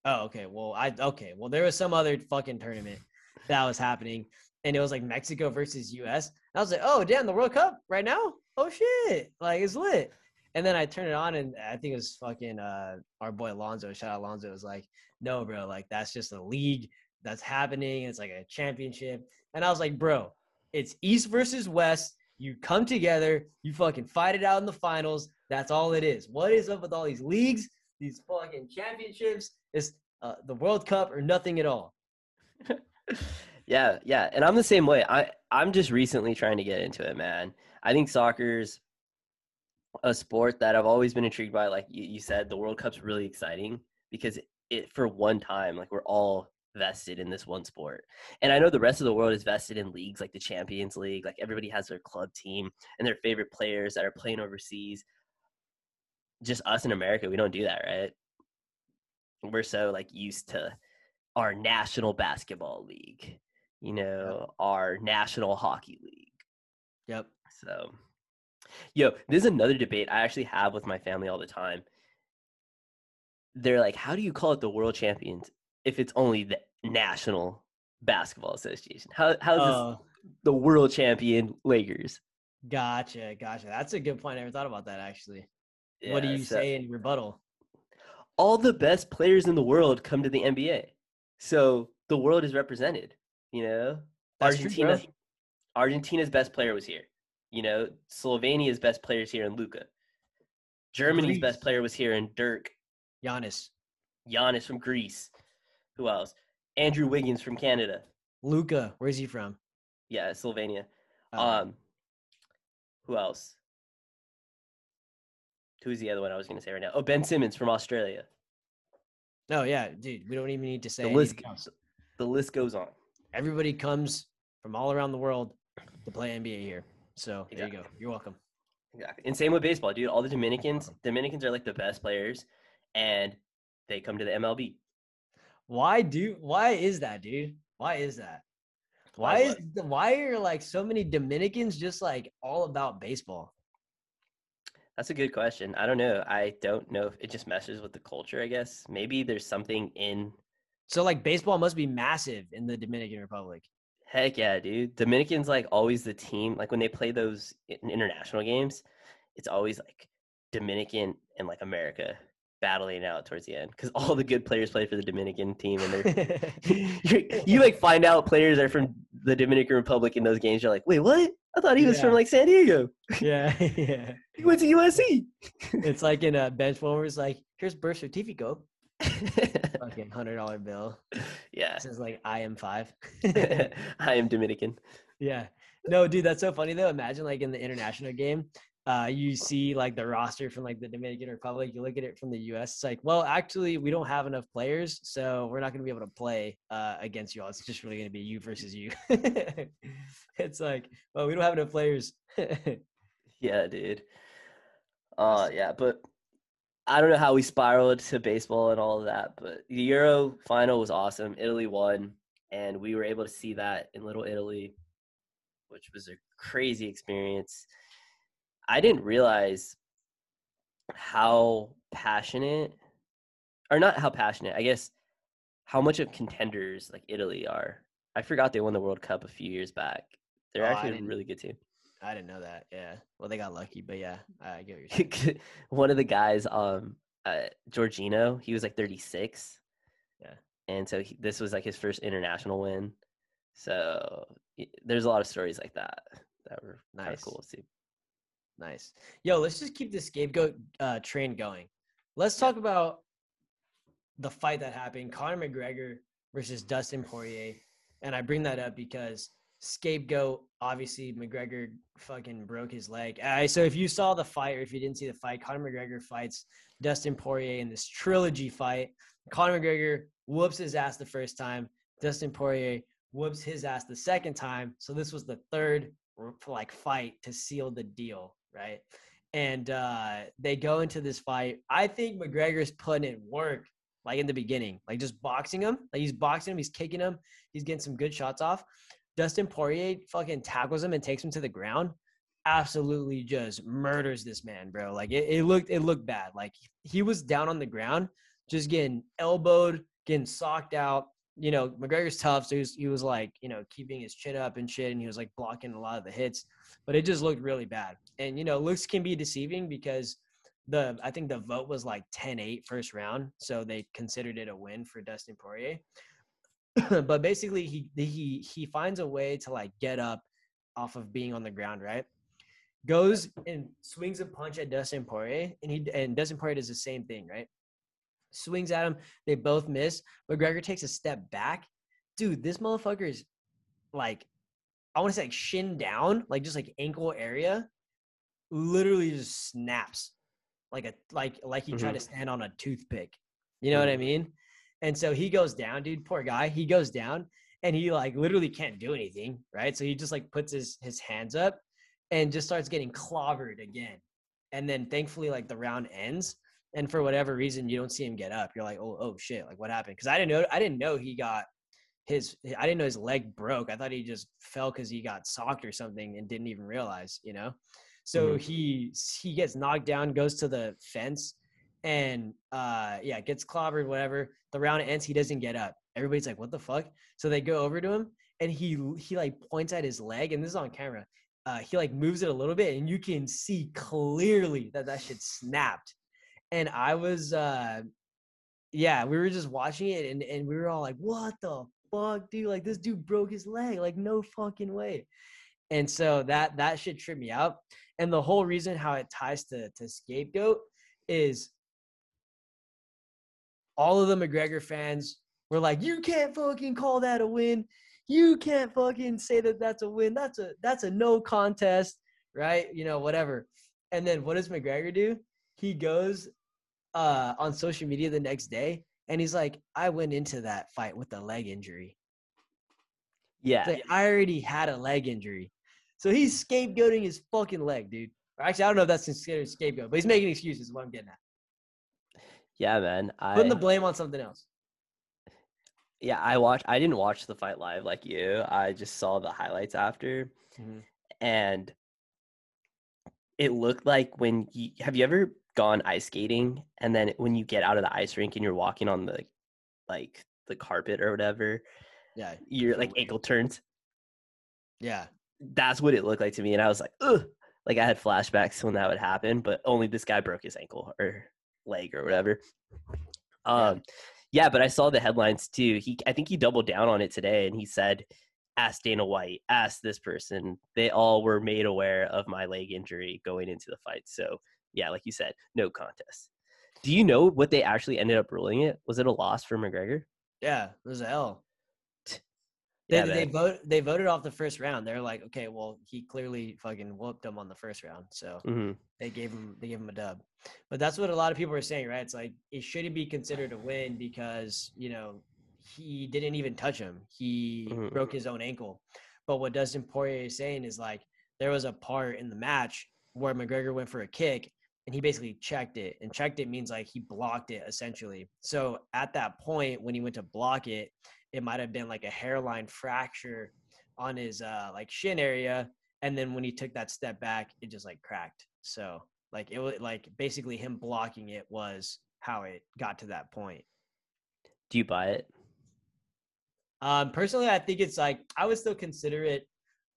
Speaker 1: Oh, okay. Well, I okay. Well, there was some other fucking tournament that was happening, and it was like Mexico versus US. I was like, oh damn, the World Cup right now. Oh shit, like it's lit. And then I turned it on, and I think it was fucking uh, our boy Alonzo. Shout out Alonzo. Was like, no, bro, like that's just a league that's happening. It's like a championship. And I was like, bro, it's East versus West. You come together, you fucking fight it out in the finals. That's all it is. What is up with all these leagues, these fucking championships? It's uh, the World Cup or nothing at all. [laughs]
Speaker 2: yeah yeah and i'm the same way. I i'm just recently trying to get into it man. I think soccer's a sport that i've always been intrigued by like you, you said the world cup's really exciting because it for one time like we're all vested in this one sport. And i know the rest of the world is vested in leagues like the champions league like everybody has their club team and their favorite players that are playing overseas. Just us in america we don't do that right we're so like used to our national basketball league you know, our National Hockey League.
Speaker 1: Yep.
Speaker 2: So, yo, this is another debate I actually have with my family all the time. They're like, how do you call it the World Champions if it's only the National Basketball Association? How how's
Speaker 1: Oh,
Speaker 2: this the World Champion Lakers?
Speaker 1: gotcha, gotcha. That's a good point. I never thought about that actually. what do you
Speaker 2: so
Speaker 1: say in rebuttal?
Speaker 2: All the best players in the world come to the NBA, so the world is represented. You know,
Speaker 1: That's true.
Speaker 2: Argentina, Argentina's best player was here. You know, Slovenia's best player is here in Luka. Germany's best player was here in Dirk.
Speaker 1: Giannis,
Speaker 2: Giannis from Greece. Who else? Andrew Wiggins from Canada.
Speaker 1: Luka, where's he from?
Speaker 2: Yeah, Slovenia.
Speaker 1: Oh,
Speaker 2: Um, who else? Who's the other one I was going to say right now? Oh, Ben Simmons from Australia.
Speaker 1: no, yeah, dude. We don't even need to say
Speaker 2: The list,
Speaker 1: else.
Speaker 2: the list goes on.
Speaker 1: Everybody comes from all around the world to play NBA here. So there you go. You're welcome.
Speaker 2: Exactly. And same with baseball, dude. All the Dominicans, Dominicans are like the best players, and they come to the MLB.
Speaker 1: Why do? Why is that, dude? Why is that? Why is why are like so many Dominicans just like all about baseball?
Speaker 2: That's a good question. I don't know. I don't know if it just meshes with the culture, I guess. Maybe there's something in
Speaker 1: So like baseball must be massive in the Dominican Republic.
Speaker 2: heck yeah, dude. Dominicans like always the team. Like when they play those international games, it's always like Dominican and like America battling out towards the end because all the good players play for the Dominican team and they're [laughs] [laughs] you like find out players are from the Dominican Republic in those games. You're like, wait, what? I thought he was from like San Diego.
Speaker 1: yeah, [laughs] yeah.
Speaker 2: He went to USC.
Speaker 1: It's like in a bench warmer. It's like here's birth certificate, fucking hundred dollar bill.
Speaker 2: yeah,
Speaker 1: It says like I am five.
Speaker 2: I am Dominican.
Speaker 1: Yeah. No, dude, that's so funny though. Imagine like in the international game, uh, you see like the roster from like the Dominican Republic. You look at it from the U.S. It's like, well, actually, we don't have enough players, so we're not going to be able to play uh, against you all. It's just really going to be you versus you. [laughs] it's like, well, we don't have enough players. [laughs]
Speaker 2: Yeah, dude. Uh, yeah, but I don't know how we spiraled to baseball and all of that, but the Euro final was awesome. Italy won, and we were able to see that in Little Italy, which was a crazy experience. I didn't realize how passionate, or not how passionate, I guess, how much of contenders like Italy are. I forgot they won the World Cup a few years back. They're
Speaker 1: Oh,
Speaker 2: actually a really good team.
Speaker 1: I didn't know that. Yeah. Well, they got lucky, but yeah, I get what you're [laughs] saying.
Speaker 2: One of the guys, um, uh, Giorgino, he was like 36.
Speaker 1: Yeah.
Speaker 2: And so he, this was like his first international win. So there's a lot of stories like that that were kind
Speaker 1: Nice.
Speaker 2: of cool too.
Speaker 1: Nice. Yo, let's just keep the scapegoat uh, train going. Let's talk about the fight that happened Conor McGregor versus Dustin Poirier. And I bring that up because scapegoat, obviously, McGregor fucking broke his leg. Uh, so if you saw the fight or if you didn't see the fight, Conor McGregor fights Dustin Poirier in this trilogy fight. Conor McGregor whoops his ass the first time. Dustin Poirier whoops his ass the second time. So this was the third like fight to seal the deal, right? And uh, they go into this fight. I think McGregor's putting in work, like in the beginning, like just boxing him. Like he's boxing him, he's kicking him, he's getting some good shots off. Dustin Poirier fucking tackles him and takes him to the ground. Absolutely just murders this man, bro. Like it, it looked it looked bad. Like he was down on the ground, just getting elbowed, getting socked out. You know, McGregor's tough, so he was, he was like, you know, keeping his chin up and shit, and he was like blocking a lot of the hits, but it just looked really bad. And you know, looks can be deceiving because the I think the vote was like 10-8 first round, so they considered it a win for Dustin Poirier. [clears throat] but basically, he he he finds a way to like get up off of being on the ground, right? Goes and swings a punch at Dustin Poirier, and he and Dustin Poirier does the same thing, right? Swings at him, they both miss. McGregor takes a step back. Dude, this motherfucker is like, I want to say like shin down, like just like ankle area, literally just snaps, like a like like he tried to mm-hmm. stand on a toothpick. You know what I mm-hmm. mean? And so he goes down, dude. Poor guy. He goes down, and he like literally can't do anything, right? So he just like puts his his hands up, and just starts getting clobbered again. And then thankfully, like the round ends, and for whatever reason, you don't see him get up. You're like, oh, oh shit, like what happened? Because I didn't know, I didn't know he got his, I didn't know his leg broke. I thought he just fell because he got socked or something and didn't even realize, you know. So
Speaker 2: Mhm.
Speaker 1: he he gets knocked down, goes to the fence, and uh yeah, gets clobbered. Whatever. The round ends. He doesn't get up. Everybody's like, what the fuck? So they go over to him, and he he like points at his leg, and this is on camera. Uh, he like moves it a little bit, and you can see clearly that that shit snapped. And I was, uh, yeah, we were just watching it, and and we were all like, "What the fuck, dude? Like this dude broke his leg. Like no fucking way." And so that that should trip me out. And the whole reason how it ties to to scapegoat is all of the McGregor fans were like, "You can't fucking call that a win. You can't fucking say that that's a win. That's a that's a no contest, right? You know, whatever." And then what does McGregor do? He goes uh, on social media the next day and he's like, "I went into that fight with a leg injury.
Speaker 2: Yeah.
Speaker 1: Like, I already had a leg injury." So he's scapegoating his fucking leg, dude. Or actually, I don't know if that's considered scapegoat, but he's making excuses. Is what I'm getting at.
Speaker 2: Yeah, man. I
Speaker 1: Putting the blame on something else.
Speaker 2: yeah, I watched I didn't watch the fight live like you. I just saw the highlights after
Speaker 1: Mhm.
Speaker 2: and it looked like when you have you ever gone ice skating and then when you get out of the ice rink and you're walking on the like the carpet or whatever,
Speaker 1: Yeah,
Speaker 2: your like ankle turns.
Speaker 1: yeah,
Speaker 2: That's what it looked like to me and I was like, "Ugh." Like I had flashbacks when that would happen, but only this guy broke his ankle or leg or whatever.
Speaker 1: Yeah.
Speaker 2: Um yeah, but I saw the headlines too. He I think he doubled down on it today and he said ask Dana White, ask this person. They all were made aware of my leg injury going into the fight. So, yeah, like you said, no contest. Do you know what they actually ended up ruling it? Was it a loss for McGregor?
Speaker 1: yeah. It was a L. They,
Speaker 2: Yeah,
Speaker 1: they vote they voted off the first round. They're like, okay, well, he clearly fucking whooped him on the first round, so
Speaker 2: hmm
Speaker 1: they gave him they gave him a dub. But that's what a lot of people are saying, right? It's like it shouldn't be considered a win because you know he didn't even touch him. He
Speaker 2: Mhm.
Speaker 1: broke his own ankle. But what Dustin Poirier is saying is like there was a part in the match where McGregor went for a kick and he basically checked it. And checked it means like he blocked it essentially. So at that point when he went to block it, it might have been like a hairline fracture on his uh like shin area and then when he took that step back it just like cracked so Like it was like basically him blocking it was how it got to that point.
Speaker 2: Do you buy it?
Speaker 1: Um, personally, I think it's like I would still consider it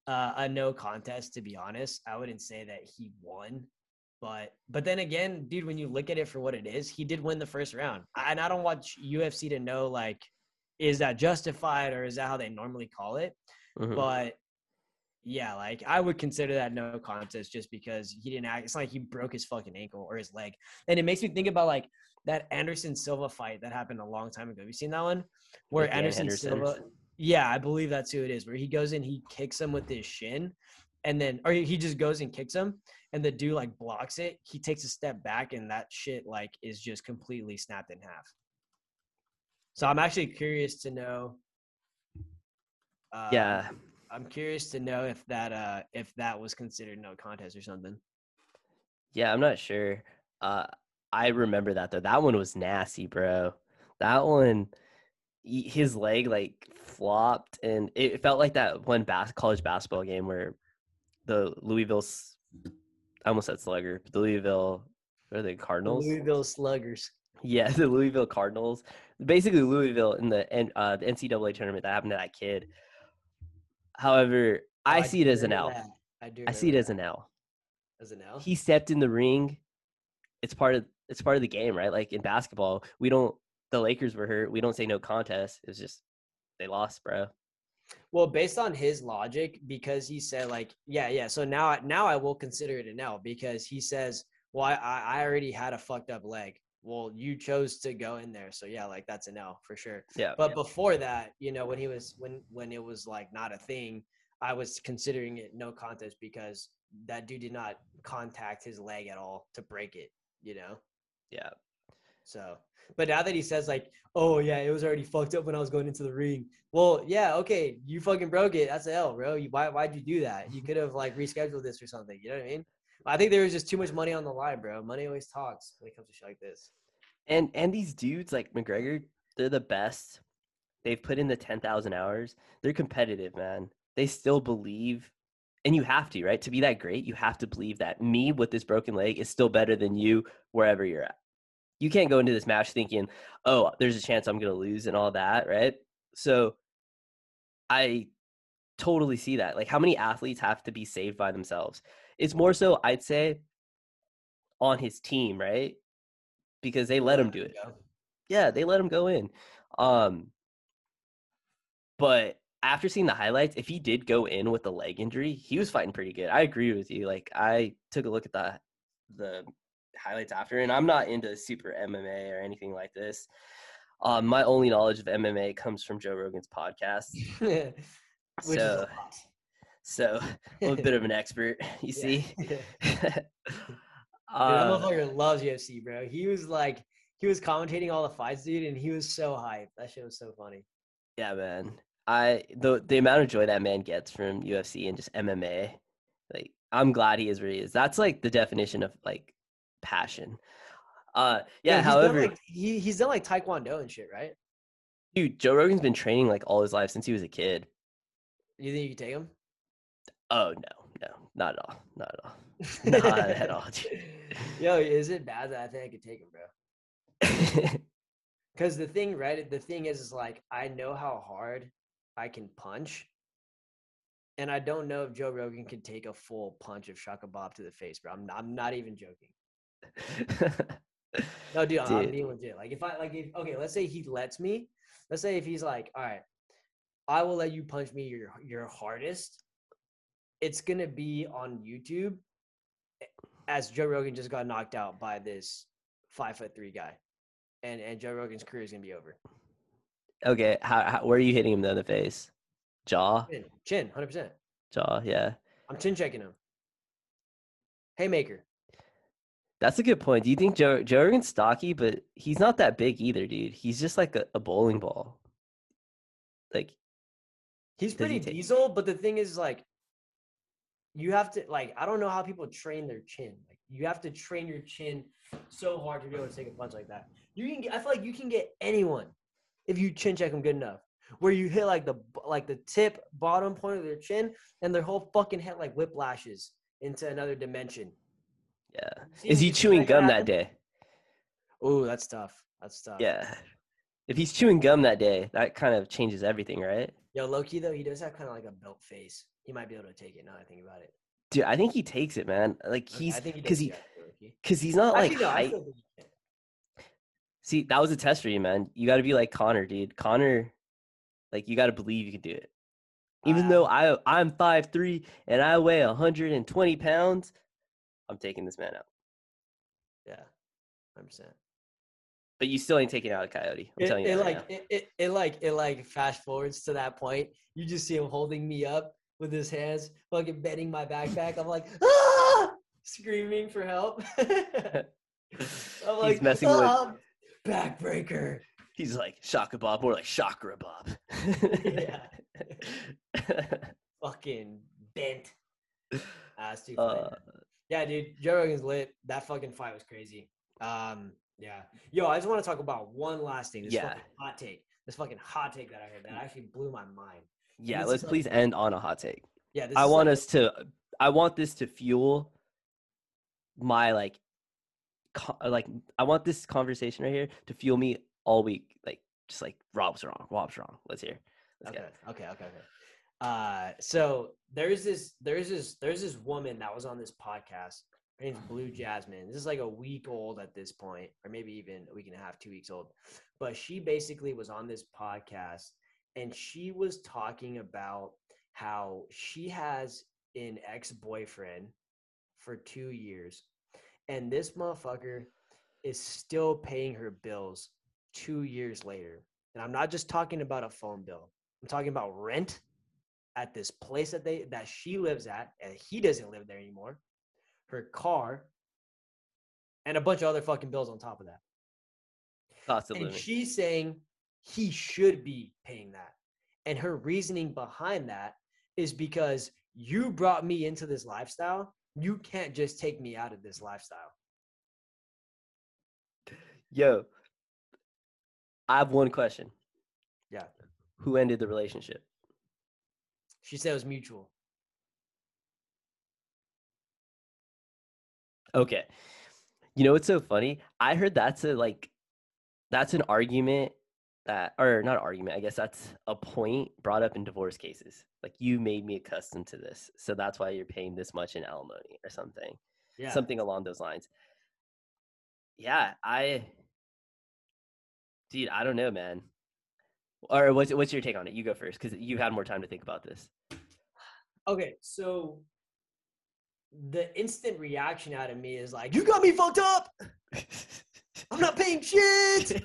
Speaker 1: uh, a no contest. To be honest, I wouldn't say that he won, but but then again, dude, when you look at it for what it is, he did win the first round. And I don't watch UFC to know like is that justified or is that how they normally call it?
Speaker 2: Mhm.
Speaker 1: But yeah, like I would consider that no contest just because he didn't act. It's like he broke his fucking ankle or his leg, and it makes me think about like that Anderson Silva fight that happened a long time ago. Have you seen that one? Where
Speaker 2: With Dan
Speaker 1: Anderson Silva, yeah, I believe that's who it is. Where he goes in, he kicks him with his shin, and then or he just goes and kicks him, and the dude like blocks it. He takes a step back, and that shit like is just completely snapped in half. So I'm actually curious to know. Uh,
Speaker 2: yeah,
Speaker 1: I'm curious to know if that uh if that was considered no contest or something.
Speaker 2: yeah, I'm not sure. Uh, I remember that though. That one was nasty, bro. That one, his leg like flopped, and it felt like that one bas- college basketball game where the Louisville. I almost said Slugger, but the Louisville, what are they, Cardinals?
Speaker 1: Louisville Sluggers.
Speaker 2: Yeah, [laughs] the Louisville Cardinals. Basically, Louisville in the uh, the NCAA tournament that happened to that kid. However, I
Speaker 1: Oh,
Speaker 2: see it as an L.
Speaker 1: that. I do.
Speaker 2: I see it
Speaker 1: remember
Speaker 2: as an. L.
Speaker 1: As an L.
Speaker 2: He stepped in the ring. It's part of it's part of the game, right? Like in basketball, we don't. The Lakers were hurt. We don't say no contest. It's just they lost, bro.
Speaker 1: Well, based on his logic, because he said like, yeah, yeah. So now, now I will consider it an L because he says, well, I, I already had a fucked up leg. Well, you chose to go in there, so yeah, like that's an L for sure.
Speaker 2: Yeah,
Speaker 1: But before that, you know, when he was when when it was like not a thing, I was considering it no contest because that dude did not contact his leg at all to break it. You know.
Speaker 2: yeah.
Speaker 1: So, but now that he says like, "Oh yeah, it was already fucked up when I was going into the ring." Well, yeah, okay, you fucking broke it. That's a L, bro. You, why why'd you do that? You could have like rescheduled this or something. You know what I mean? I think there was just too much money on the line, bro. Money always talks when it comes to shit like this.
Speaker 2: And and these dudes like McGregor, they're the best. They've put in the ten thousand hours. They're competitive, man. They still believe, and you have to, right? To be that great, you have to believe that me with this broken leg is still better than you wherever you're at. You can't go into this match thinking, "Oh, there's a chance I'm going to lose" and all that, right? So, I totally see that. Like, how many athletes have to be saved by themselves? It's more so, I'd say, on his team, right? Because they let him do it. Yeah, they let him go in. Um, but after seeing the highlights, if he did go in with the leg injury, he was fighting pretty good. I agree with you. Like I took a look at the the highlights after, and I'm not into super MMA or anything like this. Um, my only knowledge of MMA comes from Joe Rogan's podcast. [laughs]
Speaker 1: Which
Speaker 2: so, so a bit of an expert. [laughs] You see. [laughs]
Speaker 1: Dude,
Speaker 2: Uh,
Speaker 1: that motherfucker loves UFC, bro. He was like, he was commentating all the fights, dude, and he was so hyped. That shit was so funny.
Speaker 2: Yeah, man. I the the amount of joy that man gets from UFC and just MMA, like I'm glad he is where he is. That's like the definition of like passion. Uh yeah,
Speaker 1: he's done,
Speaker 2: however,
Speaker 1: like, he he's done like taekwondo and shit, right?
Speaker 2: dude, Joe Rogan's been training like all his life since he was a kid.
Speaker 1: You think you can take him?
Speaker 2: Oh no, no, not at all. Not at all. [laughs] Not at all, dude.
Speaker 1: Yo, is it bad that I think I could take him, bro? [laughs] Because the thing, right? The thing is, is like I know how hard I can punch, and I don't know if Joe Rogan can take a full punch of Shaka Bob to the face, bro. I'm not, I'm not even joking. [laughs] No, dude, I'm, I'm
Speaker 2: Dude.
Speaker 1: being legit. Like if I like if okay, let's say he lets me. Let's say if he's like, all right, I will let you punch me your your hardest. It's gonna be on YouTube, eh, as Joe Rogan just got knocked out by this five foot three guy, and and Joe Rogan's career is gonna be over.
Speaker 2: okay, how, how where are you hitting him though in the face? Jaw,
Speaker 1: Chin, chin, hundred percent.
Speaker 2: jaw, yeah.
Speaker 1: I'm chin checking him. Haymaker.
Speaker 2: That's a good point. Do you think Joe Joe Rogan's stocky, but he's not that big either, dude? He's just like a, a bowling ball. Like
Speaker 1: He's
Speaker 2: Does he
Speaker 1: pretty
Speaker 2: take-
Speaker 1: diesel, but the thing is, like, you have to like. I don't know how people train their chin. Like, you have to train your chin so hard to be able to take a punch like that. You can. Get, I feel like you can get anyone if you chin check them good enough. Where you hit like the like the tip bottom point of their chin, and their whole fucking head like whiplashes into another dimension.
Speaker 2: Yeah. Is he chewing gum that day?
Speaker 1: Oh, that's tough. That's tough.
Speaker 2: Yeah. If he's chewing gum that day, that kind of changes everything, right?
Speaker 1: Yo, Loki though, he does have kind of like a built face. He might be able to take it now. that I think about it.
Speaker 2: Dude, I think he takes it, man. Like he's
Speaker 1: think he
Speaker 2: because he
Speaker 1: actually,
Speaker 2: because he's not like
Speaker 1: no, I
Speaker 2: hype.
Speaker 1: still think he can.
Speaker 2: See, that was a test for you, man. You got to be like Conor, dude. Conor, like you got to believe you can do it. Even
Speaker 1: Uh,
Speaker 2: though I I'm five three and I weigh 120 pounds, I'm taking this man out.
Speaker 1: Yeah, hundred percent.
Speaker 2: But you still ain't taking out a coyote. I'm
Speaker 1: It,
Speaker 2: telling you
Speaker 1: it
Speaker 2: that right
Speaker 1: like it, it, it like it like fast forwards to that point. You just see him holding me up with his hands, fucking bending my backpack. I'm like, ah! screaming for help. [laughs] I'm like,
Speaker 2: he's messing with.
Speaker 1: "Ah, backbreaker.
Speaker 2: He's like Shaka Bob, more like Chakra Bob.
Speaker 1: Yeah. [laughs] fucking bent. Ah,
Speaker 2: uh,
Speaker 1: Yeah, dude, Joe Rogan's lit. That fucking fight was crazy. Um, yeah. Yo, I just want to talk about one last thing. This
Speaker 2: Yeah.
Speaker 1: fucking hot take. This fucking hot take that I heard that actually blew my mind.
Speaker 2: yeah, let's
Speaker 1: is like-
Speaker 2: please end on a hot take.
Speaker 1: Yeah, this
Speaker 2: I want
Speaker 1: like-
Speaker 2: us to. I want this to fuel my like, co- like I want this conversation right here to fuel me all week. Like just like Rob's wrong. Rob's wrong. Let's hear. Let's
Speaker 1: Okay, okay, okay, okay. Uh, so there's this, there's this, there's this woman that was on this podcast. Her name's Blue Jasmine. This is like a week old at this point, or maybe even a week and a half, two weeks old. But she basically was on this podcast, and she was talking about how she has an ex-boyfriend for two years, and this motherfucker is still paying her bills two years later. And I'm not just talking about a phone bill. I'm talking about rent at this place that they that she lives at, and he doesn't live there anymore. Her car, and a bunch of other fucking bills on top of that.
Speaker 2: Of
Speaker 1: And she's saying he should be paying that. And her reasoning behind that is because you brought me into this lifestyle. You can't just take me out of this lifestyle.
Speaker 2: Yo, I have one question.
Speaker 1: Yeah.
Speaker 2: Who ended the relationship?
Speaker 1: She said it was mutual.
Speaker 2: Okay. You know what's so funny? I heard that's a like that's an argument that or not argument, I guess that's a point brought up in divorce cases. Like you made me accustomed to this. So that's why you're paying this much in alimony or something.
Speaker 1: Yeah.
Speaker 2: Something along those lines. Yeah, I Dude, I don't know, man. Or what's what's your take on it? You go first cuz you've had more time to think about this.
Speaker 1: Okay, so the instant reaction out of me is like, "You got me fucked up. I'm not paying shit.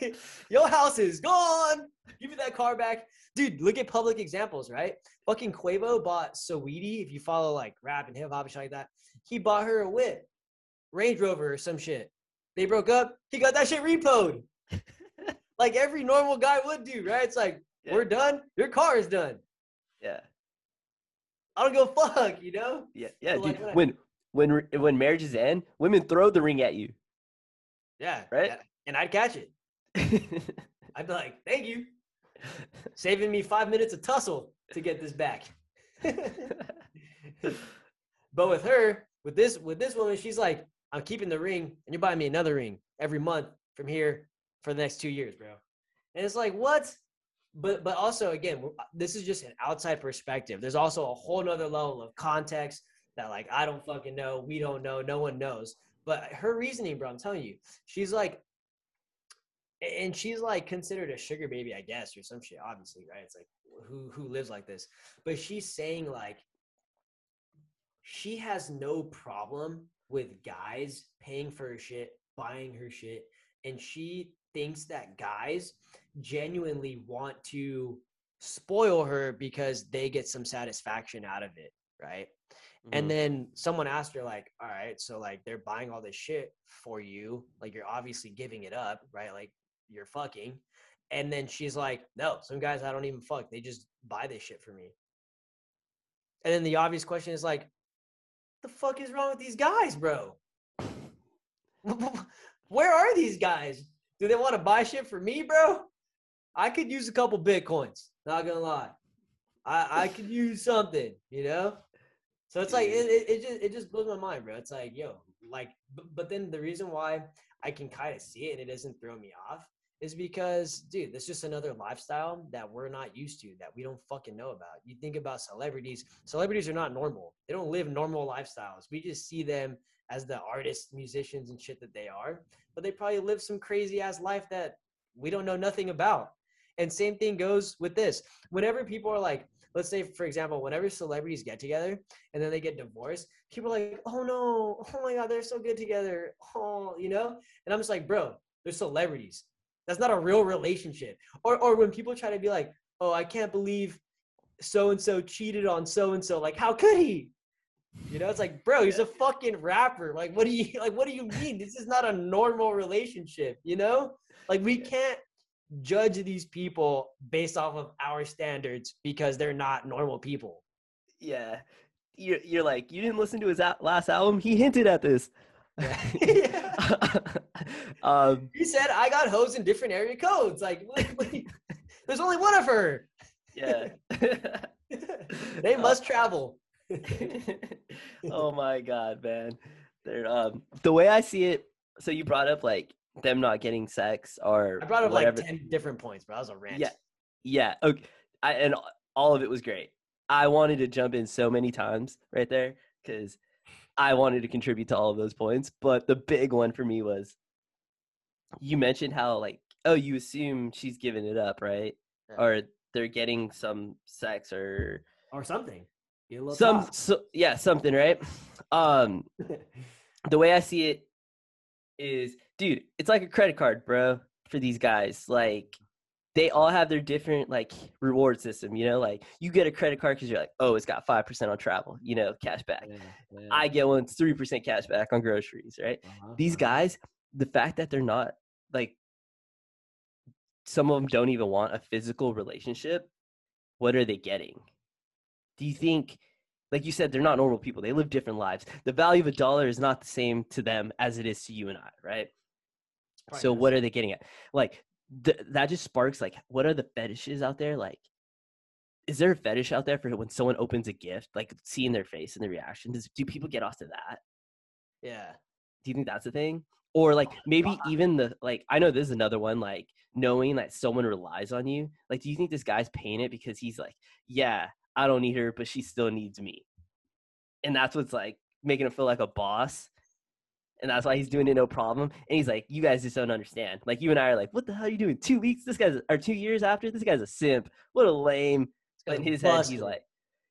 Speaker 1: [laughs] Your house is gone. Give me that car back, dude. Look at public examples, right? Fucking Quavo bought Saweetie. If you follow like rap and hip hop and shit like that, he bought her a whip, Range Rover or some shit. They broke up. He got that shit repoed, like every normal guy would do, right? It's like
Speaker 2: Yeah.
Speaker 1: we're done. Your car is done.
Speaker 2: yeah.
Speaker 1: I don't go fuck, you know?
Speaker 2: Yeah, yeah,
Speaker 1: But, like,
Speaker 2: dude.
Speaker 1: when
Speaker 2: When when when marriages end, women throw the ring at you.
Speaker 1: Yeah.
Speaker 2: Right?
Speaker 1: yeah, And I'd catch it. [laughs] I'd be like, thank you. Saving me five minutes of tussle to get this back. [laughs] [laughs] but with her, with this, with this woman, she's like, I'm keeping the ring and you're buying me another ring every month from here for the next two years, bro. And it's like, what? But but also again, this is just an outside perspective. There's also a whole nother level of context that like I don't fucking know, we don't know, no one knows. But her reasoning, bro, I'm telling you, she's like, and she's like considered a sugar baby, I guess, or some shit. Obviously, right? It's like who who lives like this? But she's saying like she has no problem with guys paying for her shit, buying her shit, and she thinks that guys genuinely want to spoil her because they get some satisfaction out of it, right?
Speaker 2: Mhm.
Speaker 1: And then someone asked her, like, all right, so like they're buying all this shit for you. Like you're obviously giving it up, right? Like you're fucking. And then she's like, no, some guys I don't even fuck. They just buy this shit for me. And then the obvious question is like, the fuck is wrong with these guys, bro? [laughs] Where are these guys? Do they want to buy shit for me, bro? I could use a couple bitcoins. Not gonna lie. I, I could use something, you know? So it's like it, it, it just it just blows my mind, bro. It's like yo, like, but, but then the reason why I can kind of see it and it doesn't throw me off is because, dude, that's just another lifestyle that we're not used to, that we don't fucking know about. You think about celebrities, celebrities are not normal. They don't live normal lifestyles. We just see them as the artists, musicians, and shit that they are, but they probably live some crazy ass life that we don't know nothing about. And same thing goes with this. Whenever people are like, let's say, for example, whenever celebrities get together and then they get divorced, people are like, oh no, oh my God, they're so good together. Oh, you know? And I'm just like, bro, they're celebrities. That's not a real relationship. Or, or when people try to be like, oh, I can't believe so and so cheated on so and so. Like, how could he? You know, it's like, bro, he's a fucking rapper. Like, what do you [laughs] like? What do you mean? This is not a normal relationship. You know, like we can't judge these people based off of our standards because they're not normal people.
Speaker 2: Yeah, you're you're like you didn't listen to his last album. He hinted at this. [laughs]
Speaker 1: Yeah. [laughs] um, he said, "I got hoes in different area codes." Like, there's only one of her.
Speaker 2: Yeah.
Speaker 1: they must travel. [laughs]
Speaker 2: oh my god, man! They're um the way I see it. So you brought up like them not getting sex or
Speaker 1: I brought up
Speaker 2: whatever.
Speaker 1: like ten different points, but I was a rant.
Speaker 2: Yeah, yeah. Okay, I, and all of it was great. I wanted to jump in so many times right there because I wanted to contribute to all of those points. But the big one for me was you mentioned how like oh you assume she's giving it up right yeah. or they're getting some sex or
Speaker 1: or something
Speaker 2: some so, yeah something right? Um [laughs] the way i see it is dude it's like a credit card bro for these guys. Like they all have their different like reward system you know? Like you get a credit card because you're like oh it's got 5% on travel you know cash back. Yeah, yeah. i get one 3% cash back on groceries right? Uh-huh, these uh-huh. guys the fact that they're not like some of them don't even want a physical relationship what are they getting do you think like you said they're not normal people. They live different lives. The value of a dollar is not the same to them as it is to you and i right? So what are they getting at? Like th- that just sparks like what are the fetishes out there? Like is there a fetish out there for when someone opens a gift like seeing their face and the reaction? Does, do people get off to that?
Speaker 1: Yeah.
Speaker 2: Do you think that's a thing? Or like oh, maybe even the like i know this is another one like knowing that someone relies on you. Like do you think this guy's paying it because he's like yeah i don't need her but she still needs me and that's what's like making him feel like a boss and that's why he's doing it no problem. And he's like, you guys just don't understand. Like you and I are like, what the hell are you doing? Two weeks? This guy's or two years after? This guy's a simp. What a lame. In his head, he's like,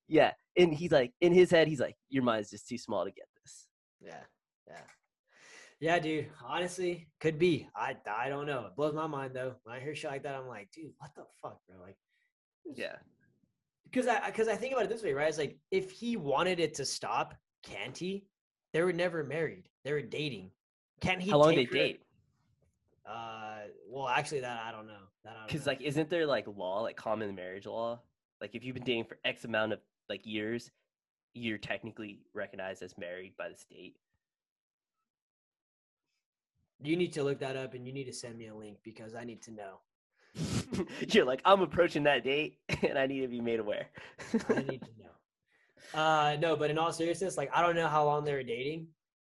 Speaker 2: yeah. And he's like, in his head, he's like, your mind's just too small to get this.
Speaker 1: Yeah, yeah, yeah, dude. Honestly, could be. I I don't know. It blows my mind though. When I hear shit like that, I'm like, dude, what the fuck, bro? Like,
Speaker 2: yeah.
Speaker 1: Because I because I think about it this way, right? It's like if he wanted it to stop, can't he? They were never married. They were dating. Can he?
Speaker 2: How long did they date?
Speaker 1: Uh, well, actually, that I don't know. That
Speaker 2: because like, isn't there like law, like common marriage law? Like, if you've been dating for X amount of like years, you're technically recognized as married by the state.
Speaker 1: You need to look that up, and you need to send me a link because I need to know. [laughs]
Speaker 2: you're like, I'm approaching that date, [laughs] and I need to be made aware.
Speaker 1: I need to know. Uh, no, but in all seriousness, like I don't know how long they were dating,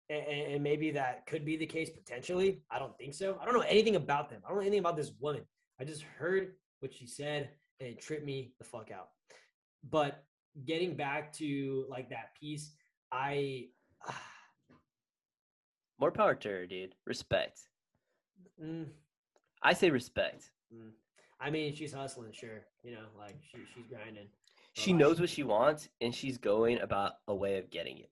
Speaker 1: and, and, maybe that could be the case potentially. I don't think so. I don't know anything about them. I don't know anything about this woman. I just heard what she said, and it tripped me the fuck out. But getting back to like that piece, I. Uh, [sighs]
Speaker 2: More power to her, dude. Respect.
Speaker 1: Mm,
Speaker 2: I say respect.
Speaker 1: Mm. I mean, she's hustling, sure. You know, like she, she's grinding
Speaker 2: she knows what she wants and she's going about a way of getting it.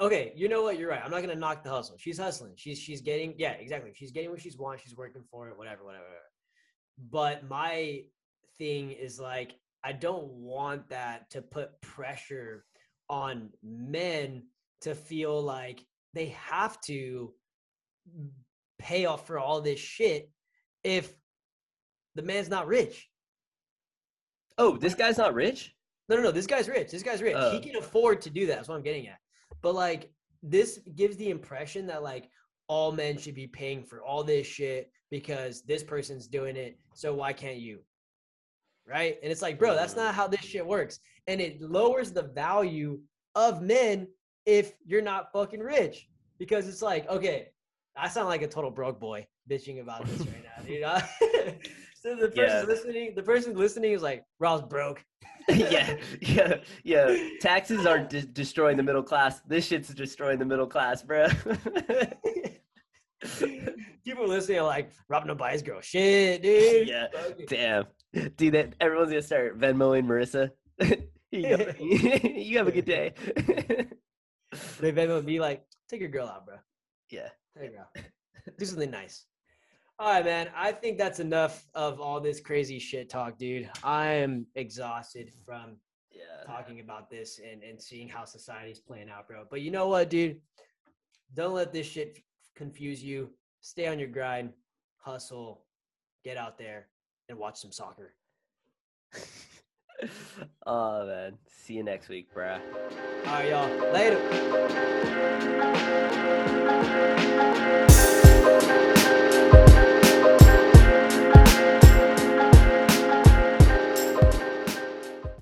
Speaker 1: Okay, you know what? You're right. I'm not gonna knock the hustle. She's hustling. She's she's getting yeah, exactly. She's getting what she's wants. She's working for it. Whatever, whatever, whatever. But my thing is like I don't want that to put pressure on men to feel like they have to pay off for all this shit if the man's not rich.
Speaker 2: Oh, this guy's not rich?
Speaker 1: No, no, no. This guy's rich. This guy's rich. Uh, he can afford to do that. That's what I'm getting at. But like, this gives the impression that like all men should be paying for all this shit because this person's doing it. So why can't you? right? And it's like, bro, that's not how this shit works. And it lowers the value of men if you're not fucking rich. Because it's like, okay, I sound like a total broke boy bitching about this right now, dude. [laughs] [laughs] so the person
Speaker 2: Yeah.
Speaker 1: listening, the person listening is like, Ross broke. [laughs]
Speaker 2: yeah, yeah, yeah. Taxes are de- destroying the middle class. This shit's destroying the middle class, bro.
Speaker 1: People listening are like, Rob no buys girl. Shit, dude.
Speaker 2: Yeah, Damn, dude, that everyone's gonna start Venmoing Marissa. you, have a good day.
Speaker 1: They would be like, take your girl out, bro.
Speaker 2: yeah.
Speaker 1: Take her out. Do something nice. All right, man. I think that's enough of all this crazy shit talk, dude. I am exhausted from
Speaker 2: Yeah.
Speaker 1: talking about this and, and seeing how society's playing out, bro. But you know what, dude? Don't let this shit confuse you. Stay on your grind, hustle, get out there, and watch some soccer. [laughs] [laughs]
Speaker 2: oh man. See you next week, bruh.
Speaker 1: All right, y'all. Later.